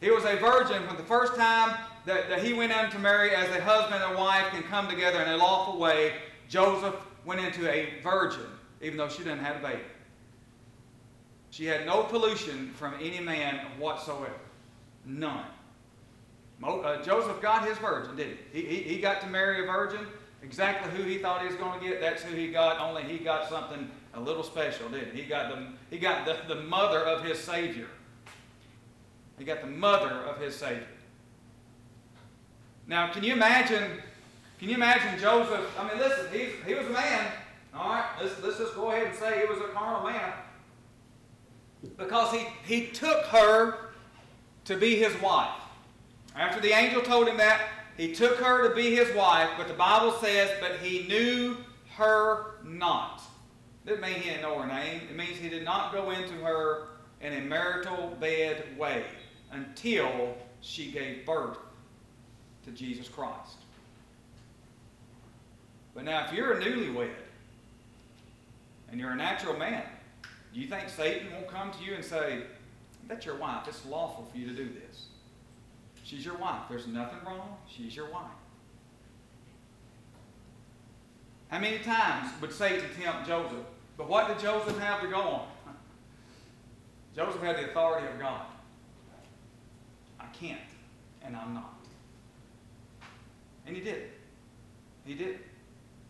He was a virgin for the first time that, that he went into Mary as a husband and wife can come together in a lawful way. Joseph went into a virgin, even though she didn't have a baby. She had no pollution from any man whatsoever. None. Mo, uh, Joseph got his virgin, didn't he? He, he? he got to marry a virgin. Exactly who he thought he was going to get, that's who he got, only he got something a little special, didn't he? He got the, he got the, the mother of his Savior. He got the mother of his Savior. Now, can you imagine? Can you imagine Joseph? I mean, listen, he, he was a man. All right, let's, let's just go ahead and say he was a carnal man. Because he, he took her to be his wife. After the angel told him that, he took her to be his wife, but the Bible says, but he knew her not. It doesn't he didn't know her name. It means he did not go into her in a marital bed way until she gave birth to Jesus Christ. But now, if you're a newlywed and you're a natural man, do you think Satan won't come to you and say, That's your wife. It's lawful for you to do this. She's your wife. There's nothing wrong. She's your wife. How many times would Satan tempt Joseph? But what did Joseph have to go on? [laughs] Joseph had the authority of God. I can't, and I'm not. And he did. He did.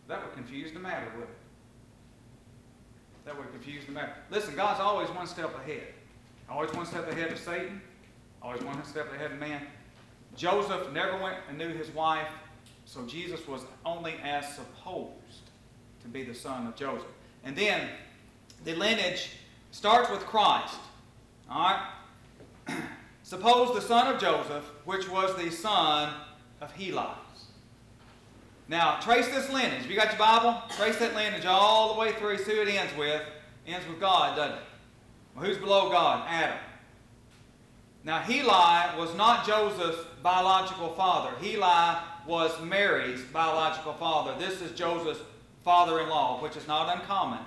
That would confuse the matter, would it? That would confuse the matter. Listen, God's always one step ahead. Always one step ahead of Satan. Always one step ahead of man. Joseph never went and knew his wife, so Jesus was only as supposed to be the son of Joseph. And then the lineage starts with Christ. All right? [clears throat] Suppose the son of Joseph, which was the son of Heli. Now, trace this lineage. You got your Bible? Trace that lineage all the way through. See what it ends with. It ends with God, doesn't it? Well, who's below God? Adam. Now, Heli was not Joseph's biological father. Heli was Mary's biological father. This is Joseph's father in law, which is not uncommon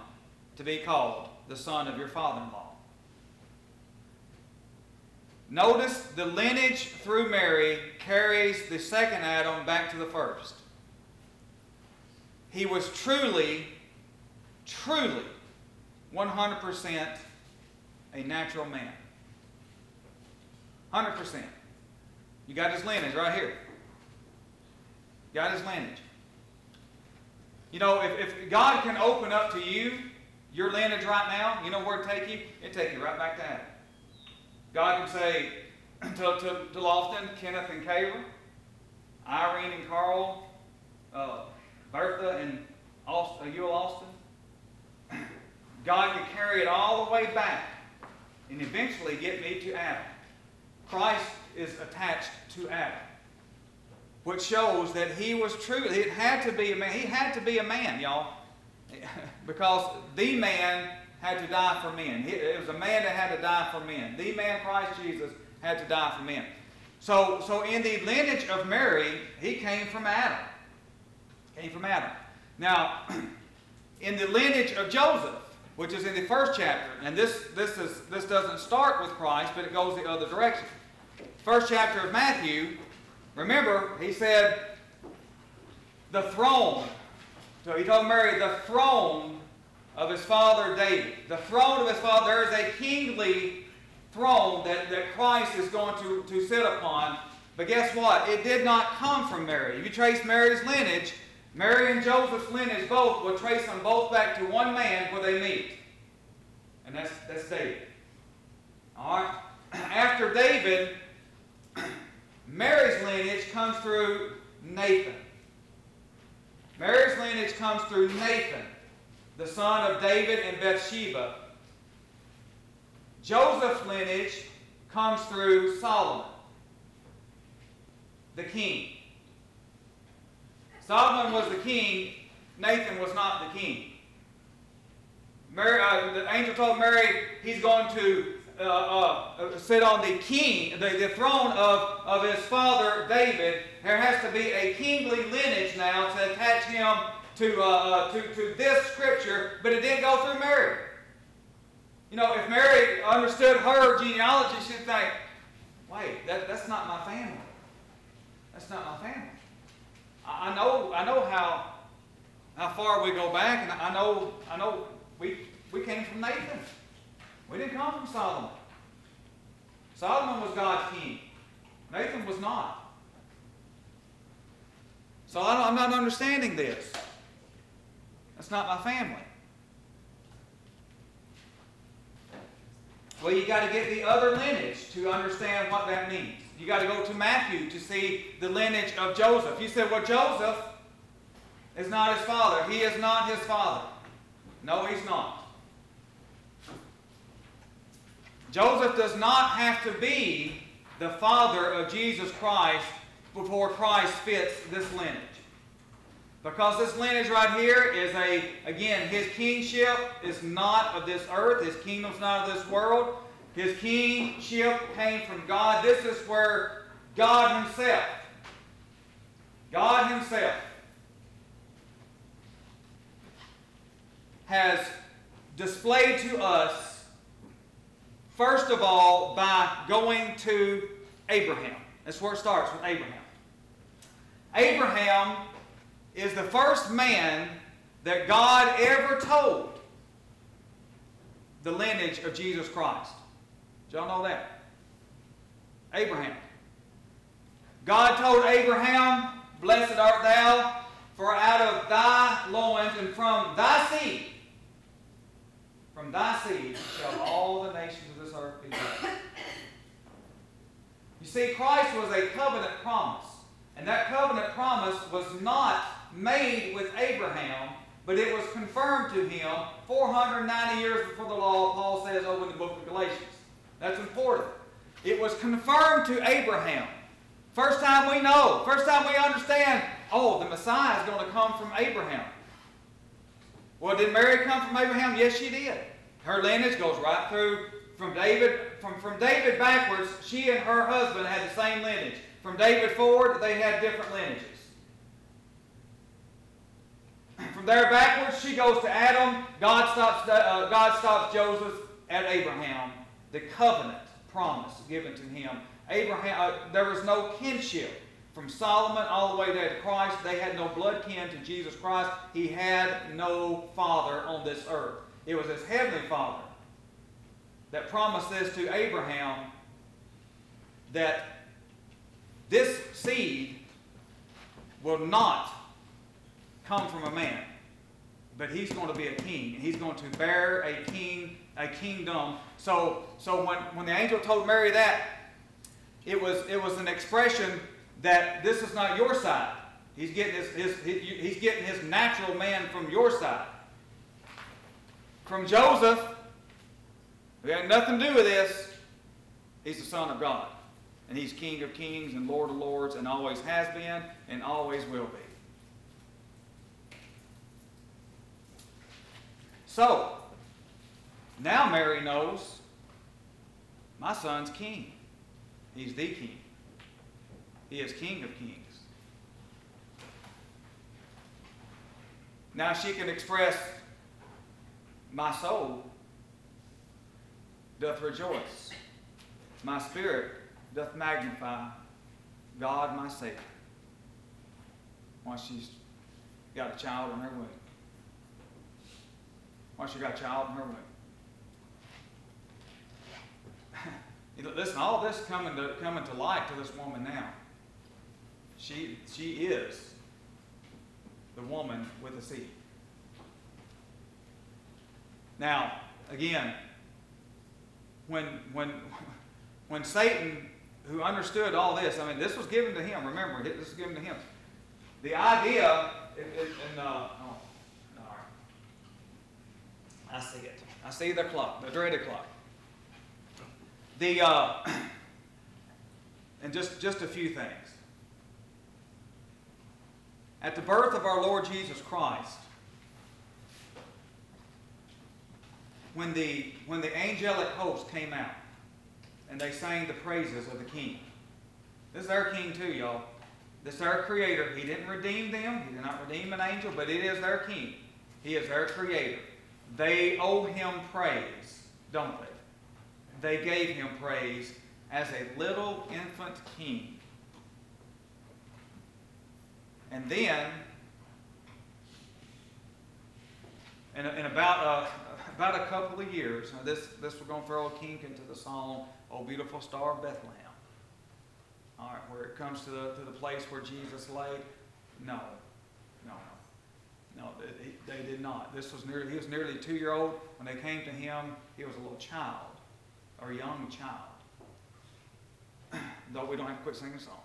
to be called the son of your father in law. Notice the lineage through Mary carries the second Adam back to the first. He was truly, truly 100% a natural man. 100%. You got his lineage right here. Got his lineage. You know, if, if God can open up to you your lineage right now, you know where it take you? It take you right back to Adam. God can say [clears throat] to, to, to Lofton, Kenneth and Kayla, Irene and Carl, uh, Bertha and Austin, uh, Ewell Austin. God can carry it all the way back and eventually get me to Adam. Christ is attached to Adam, which shows that he was true. It had to be a man. He had to be a man, y'all, [laughs] because the man had to die for men. It was a man that had to die for men. The man, Christ Jesus, had to die for men. So, so in the lineage of Mary, he came from Adam. Came from Adam. Now, [clears throat] in the lineage of Joseph, which is in the first chapter, and this, this, is, this doesn't start with Christ, but it goes the other direction. First chapter of Matthew, remember, he said, the throne. So he told Mary, the throne of his father David. The throne of his father, there is a kingly throne that, that Christ is going to, to sit upon. But guess what? It did not come from Mary. If you trace Mary's lineage, Mary and Joseph's lineage both will trace them both back to one man where they meet. And that's, that's David. All right? [clears throat] After David, [clears throat] Mary's lineage comes through Nathan. Mary's lineage comes through Nathan, the son of David and Bathsheba. Joseph's lineage comes through Solomon, the king. Solomon was the king, Nathan was not the king. Mary, uh, the angel told Mary he's going to uh, uh, sit on the king, the, the throne of, of his father David. There has to be a kingly lineage now to attach him to, uh, uh, to, to this scripture, but it didn't go through Mary. You know, if Mary understood her genealogy, she'd think, wait, that, that's not my family. That's not my family. I know, I know how, how far we go back, and I know, I know we, we came from Nathan. We didn't come from Solomon. Solomon was God's king. Nathan was not. So I am not understanding this. That's not my family. Well, you got to get the other lineage to understand what that means. You got to go to Matthew to see the lineage of Joseph. You said, well, Joseph is not his father. He is not his father. No, he's not. Joseph does not have to be the father of Jesus Christ before Christ fits this lineage. Because this lineage right here is a, again, his kingship is not of this earth, his kingdom's not of this world. His kingship came from God. This is where God Himself, God Himself, has displayed to us, first of all, by going to Abraham. That's where it starts with Abraham. Abraham is the first man that God ever told the lineage of Jesus Christ. Y'all know that? Abraham. God told Abraham, Blessed art thou, for out of thy loins and from thy seed, from thy seed shall all the nations of this earth be blessed. You see, Christ was a covenant promise. And that covenant promise was not made with Abraham, but it was confirmed to him 490 years before the law, Paul says over in the book of Galatians. That's important. It was confirmed to Abraham. First time we know, first time we understand, oh, the Messiah is going to come from Abraham. Well, did Mary come from Abraham? Yes, she did. Her lineage goes right through from David, from, from David backwards, she and her husband had the same lineage. From David forward, they had different lineages. [clears throat] From there backwards, she goes to Adam. God stops, uh, God stops Joseph at Abraham. The covenant promise given to him. Abraham, uh, there was no kinship from Solomon all the way to Christ. They had no blood kin to Jesus Christ. He had no father on this earth. It was his heavenly father that promised this to Abraham that this seed will not come from a man, but he's going to be a king, and he's going to bear a king, a kingdom. So, so when, when the angel told Mary that, it was, it was an expression that this is not your side. He's getting his, his, his, he's getting his natural man from your side. From Joseph, who had nothing to do with this, he's the Son of God. And he's King of kings and Lord of lords and always has been and always will be. So, now Mary knows my son's king. He's the king. He is King of kings. Now she can express, My soul doth rejoice, my spirit doth magnify God my Savior. Once she's got a child in her womb. Once she got a child in her womb. Listen, all this coming to coming to light to this woman now. She she is the woman with the seed. Now, again, when when when Satan, who understood all this, I mean, this was given to him. Remember, this was given to him. The idea, and uh, oh. I see it. I see the clock, the dreaded clock. The uh, [clears throat] and just just a few things. At the birth of our Lord Jesus Christ, when the when the angelic host came out and they sang the praises of the King. This is our King too, y'all. This is our Creator. He didn't redeem them. He did not redeem an angel, but it is their King. He is their Creator. They owe Him praise, don't they? They gave Him praise as a little infant King. And then, in, in about uh, about a couple of years, this this we're going to throw a kink into the song "Oh Beautiful Star of Bethlehem." All right, where it comes to the to the place where Jesus laid. No, no, no, no. They, they did not. This was nearly he was nearly two year old when they came to him. He was a little child, or young child. Though we don't have to quit singing a song.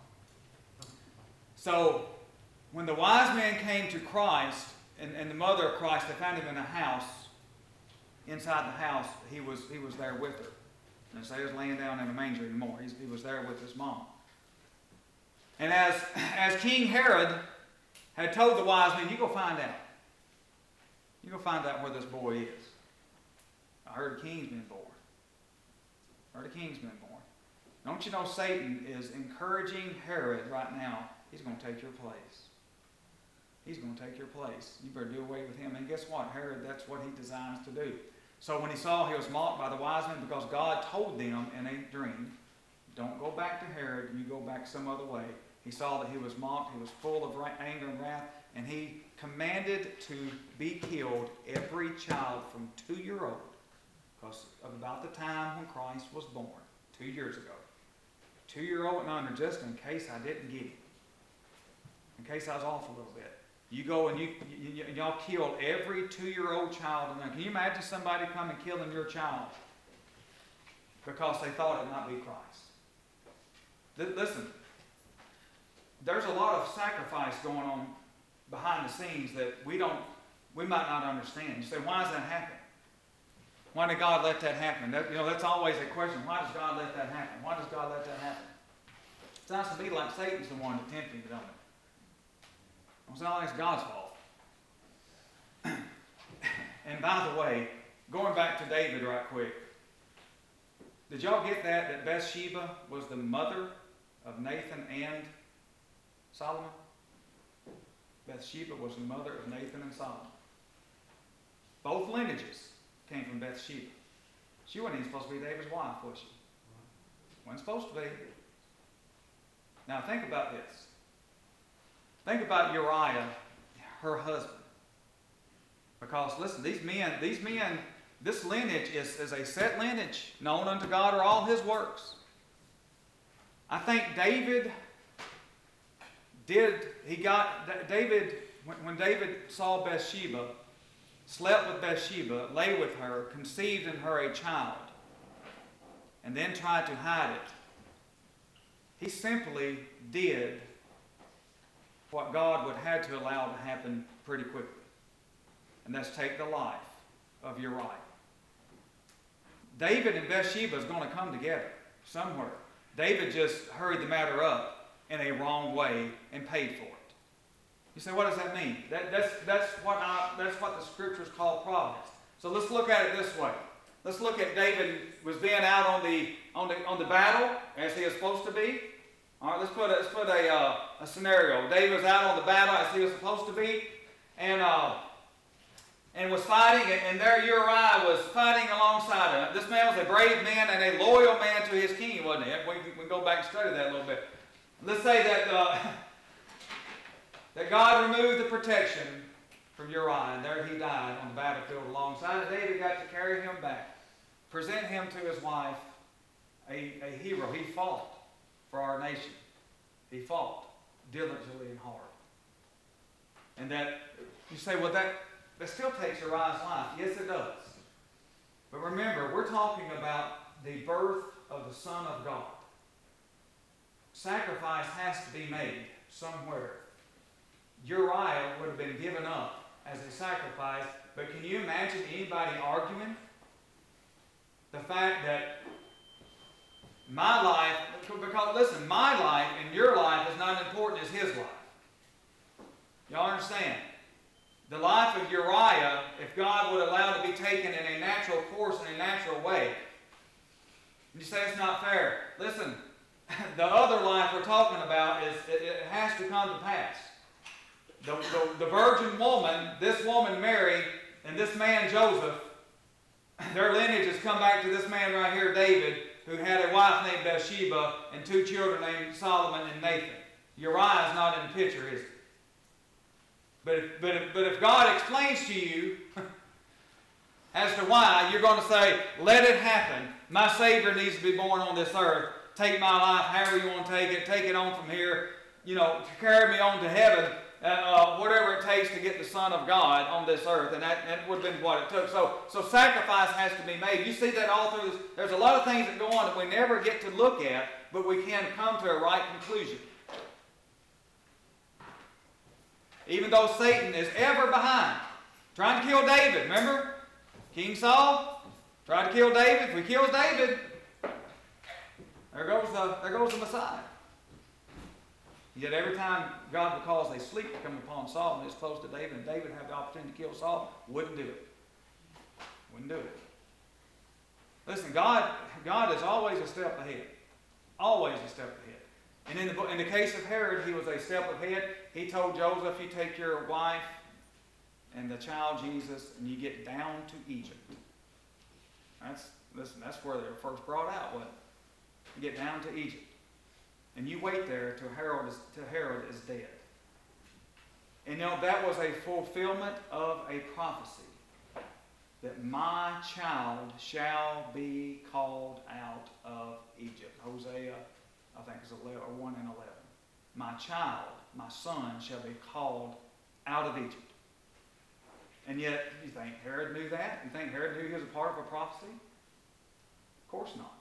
So when the wise men came to Christ and, and the mother of Christ, they found him in a house. Inside the house, he was, he was there with her. And so he was laying down in a manger anymore. He's, he was there with his mom. And as, as King Herod had told the wise men, you go find out. You go find out where this boy is. I heard a king's been born. I the king's been born. Don't you know Satan is encouraging Herod right now? He's going to take your place. He's going to take your place. You better do away with him. And guess what? Herod, that's what he designs to do. So when he saw he was mocked by the wise men, because God told them in a dream, don't go back to Herod, you go back some other way. He saw that he was mocked, he was full of anger and wrath, and he commanded to be killed every child from two year old, because of about the time when Christ was born, two years ago. Two year old and under, just in case I didn't get him, in case I was off a little bit. You go and you, you, you y'all kill every two-year-old child. And can you imagine somebody coming killing your child because they thought it might be Christ? Listen, there's a lot of sacrifice going on behind the scenes that we don't, we might not understand. You say, why does that happen? Why did God let that happen? That, you know, that's always a question. Why does God let that happen? Why does God let that happen? It sounds to me like Satan's the one it, don't it? It's not it's God's fault. [clears throat] and by the way, going back to David right quick, did y'all get that? That Bathsheba was the mother of Nathan and Solomon? Bathsheba was the mother of Nathan and Solomon. Both lineages came from Bathsheba. She wasn't even supposed to be David's wife, was she? Wasn't supposed to be. Now think about this. Think about Uriah, her husband. Because listen, these men, these men, this lineage is, is a set lineage. Known unto God are all his works. I think David did, he got, David, when, David saw Bathsheba, slept with Bathsheba, lay with her, conceived in her a child, and then tried to hide it, he simply did what God would have to allow to happen pretty quickly. And that's take the life of Uriah. David and Bathsheba is going to come together somewhere. David just hurried the matter up in a wrong way and paid for it. You say, what does that mean? That, that's, that's, what I, that's what the scriptures call providence. So let's look at it this way. Let's look at David was being out on the, on the, on the battle as he was supposed to be. All right, let's put a, let's put a, uh, a scenario. David was out on the battle as he was supposed to be, and uh, and was fighting, and, and there Uriah was fighting alongside him. This man was a brave man and a loyal man to his king, wasn't he? We, we go back and study that a little bit. Let's say that uh, [laughs] that God removed the protection from Uriah, and there he died on the battlefield alongside. And David got to carry him back, present him to his wife, a, a hero. He fought for our nation. He fought diligently and hard. And that, you say, well, that, that still takes Uriah's life. Yes, it does. But remember, we're talking about the birth of the Son of God. Sacrifice has to be made somewhere. Uriah would have been given up as a sacrifice, but can you imagine anybody arguing the fact that my life, because listen, my life and your life is not as important as his life. Y'all understand? The life of Uriah, if God would allow it to be taken in a natural course, in a natural way, you say it's not fair. Listen, [laughs] the other life we're talking about is it, it has to come to pass. The, the, the virgin woman, this woman Mary, and this man Joseph, [clears throat] their lineage has come back to this man right here, David, who had a wife named Bathsheba and two children named Solomon and Nathan. Uriah is not in the picture, is he? But if, but if, but if God explains to you [laughs] as to why, you're going to say, let it happen. My Savior needs to be born on this earth. Take my life however you want to take it. Take it on from here. You know, carry me on to heaven. Uh, whatever it takes to get the Son of God on this earth, and that, that would have been what it took. So, so sacrifice has to be made. You see that all through this. There's a lot of things that go on that we never get to look at, but we can come to a right conclusion. Even though Satan is ever behind, trying to kill David. Remember, King Saul tried to kill David. If he kills David, there goes the there goes the Messiah. Yet every time God would cause a sleep to come upon Saul and it's close to David, and David had the opportunity to kill Saul, wouldn't do it. Wouldn't do it. Listen, God, God is always a step ahead. Always a step ahead. And in the, in the case of Herod, he was a step ahead. He told Joseph, you take your wife and the child Jesus, and you get down to Egypt. That's, listen, that's where they were first brought out, it? You get down to Egypt. And you wait there till Herod is, till Herod is dead. And now that was a fulfillment of a prophecy that my child shall be called out of Egypt. Hosea, I think it's 11, or 1 and 11. My child, my son, shall be called out of Egypt. And yet, you think Herod knew that? You think Herod knew he was a part of a prophecy? Of course not.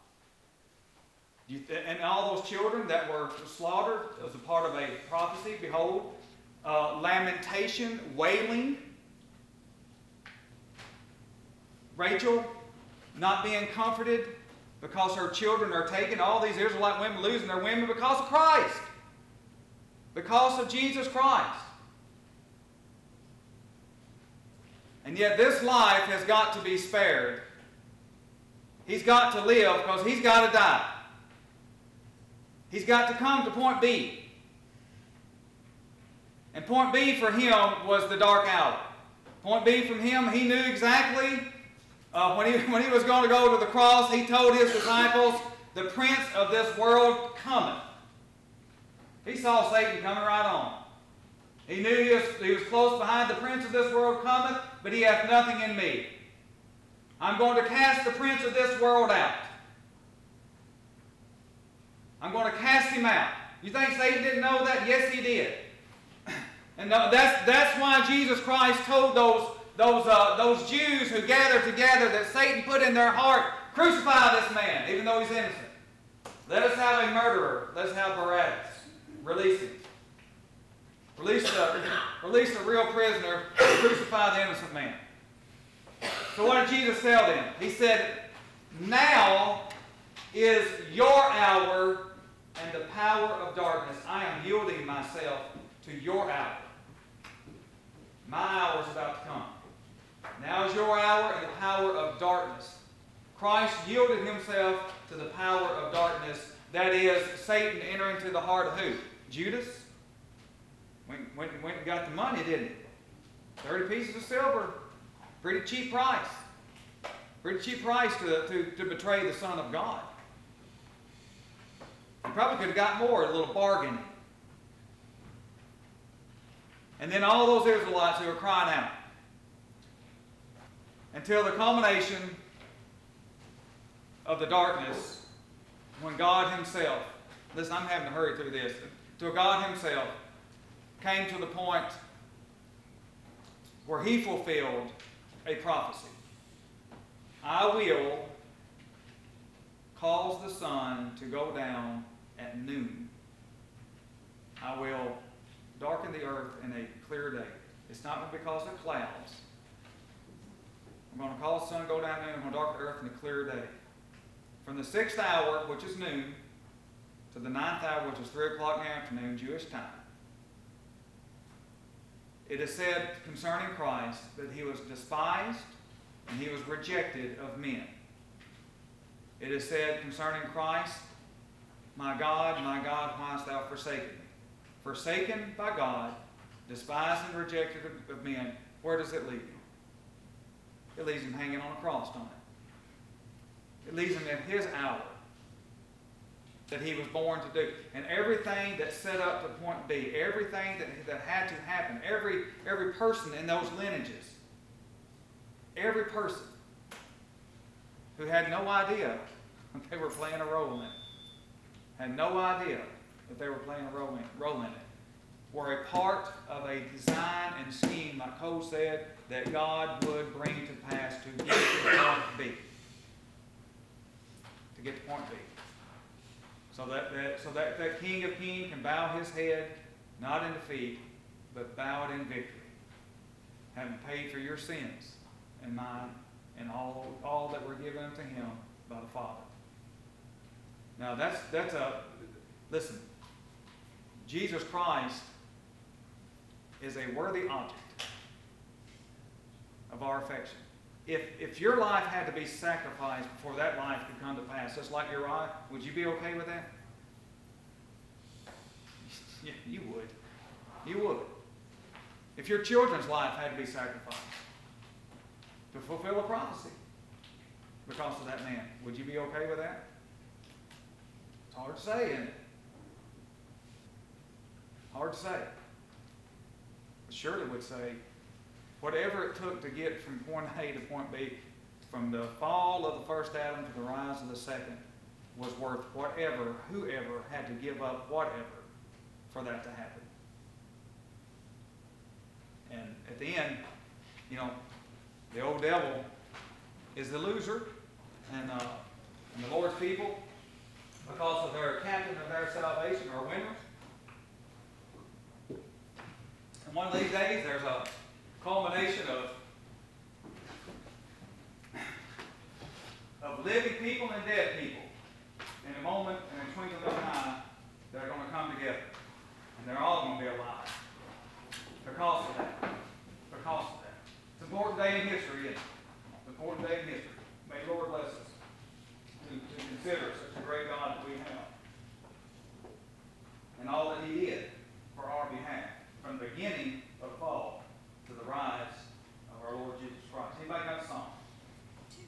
You and all those children that were slaughtered as a part of a prophecy, behold, uh, lamentation, wailing. Rachel not being comforted because her children are taken. All these Israelite women losing their women because of Christ. Because of Jesus Christ. And yet this life has got to be spared. He's got to live because he's got to die. He's got to come to point B. And point B for him was the dark hour. Point B from him, he knew exactly uh, when, he, [laughs] when he was going to go to the cross, he told his disciples, The prince of this world cometh. He saw Satan coming right on. He knew he was, he was close behind the prince of this world cometh, but he hath nothing in me. I'm going to cast the prince of this world out. I'm going to cast him out. You think Satan didn't know that? Yes, he did. [clears throat] And that's, that's why Jesus Christ told those, those, uh, those Jews who gathered together that Satan put in their heart, crucify this man, even though he's innocent. Let us have a murderer. Let's have Barabbas. Release him. Release the, [coughs] release the real prisoner, crucify the innocent man. So what did Jesus tell them? He said, Now is your hour and the power of darkness. I am yielding myself to your hour. My hour is about to come. Now is your hour and the power of darkness. Christ yielded himself to the power of darkness. That is, Satan entering into the heart of who? Judas? Went, went, went and got the money, didn't he? 30 pieces of silver. Pretty cheap price. Pretty cheap price to, to, to betray the Son of God. He probably could have got more, a little bargain. And then all those Israelites who were crying out. Until the culmination of the darkness, when God Himself, listen, I'm having to hurry through this, till God Himself came to the point where He fulfilled a prophecy. I will cause the sun to go down at noon. I will darken the earth in a clear day. It's not because of clouds. I'm going to cause the sun to go down noon. I'm going to darken the earth in a clear day. From the sixth hour, which is noon, to the ninth hour, which is three o'clock in the afternoon, Jewish time. It is said concerning Christ that he was despised and he was rejected of men. It is said concerning Christ, My God, my God, why hast thou forsaken me? Forsaken by God, despised and rejected of, men, where does it lead him? It leaves him hanging on a cross, don't it? It leaves him at his hour that he was born to do. And everything that set up to point B, everything that, that had to happen, every, every person in those lineages, every person who had no idea [laughs] they were playing a role in it, had no idea that they were playing a role in, role in it, were a part of a design and scheme, like Cole said, that God would bring to pass to get to point B. To get to point B. So that, that, so that, that King of Kings can bow his head, not in defeat, but bow it in victory. Having paid for your sins and mine and all, all that were given to him by the Father. Now that's, that's a, listen, Jesus Christ is a worthy object of our affection. If, if your life had to be sacrificed before that life could come to pass, just like Uriah, would you be okay with that? [laughs] Yeah, you would. You would. If your children's life had to be sacrificed to fulfill a prophecy. because of that man. Would you be okay with that? Hard to say, isn't it? Hard to say. Shirley would say, whatever it took to get from point A to point B, from the fall of the first Adam to the rise of the second, was worth whatever, whoever had to give up whatever for that to happen. And at the end, you know, the old devil is the loser, and, uh, and the Lord's people, because of their captain of their salvation, are winners. And one of these days, there's a culmination of of living people and dead people. In a moment, in a twinkling of an eye, they're going to come together, and they're all going to be alive because of that. Because of that. It's an important day in history, isn't it? Important day in history. May the Lord bless us to, to consider such a great God that we have and all that he did for our behalf from the beginning of fall to the rise of our Lord Jesus Christ. Anybody got a song?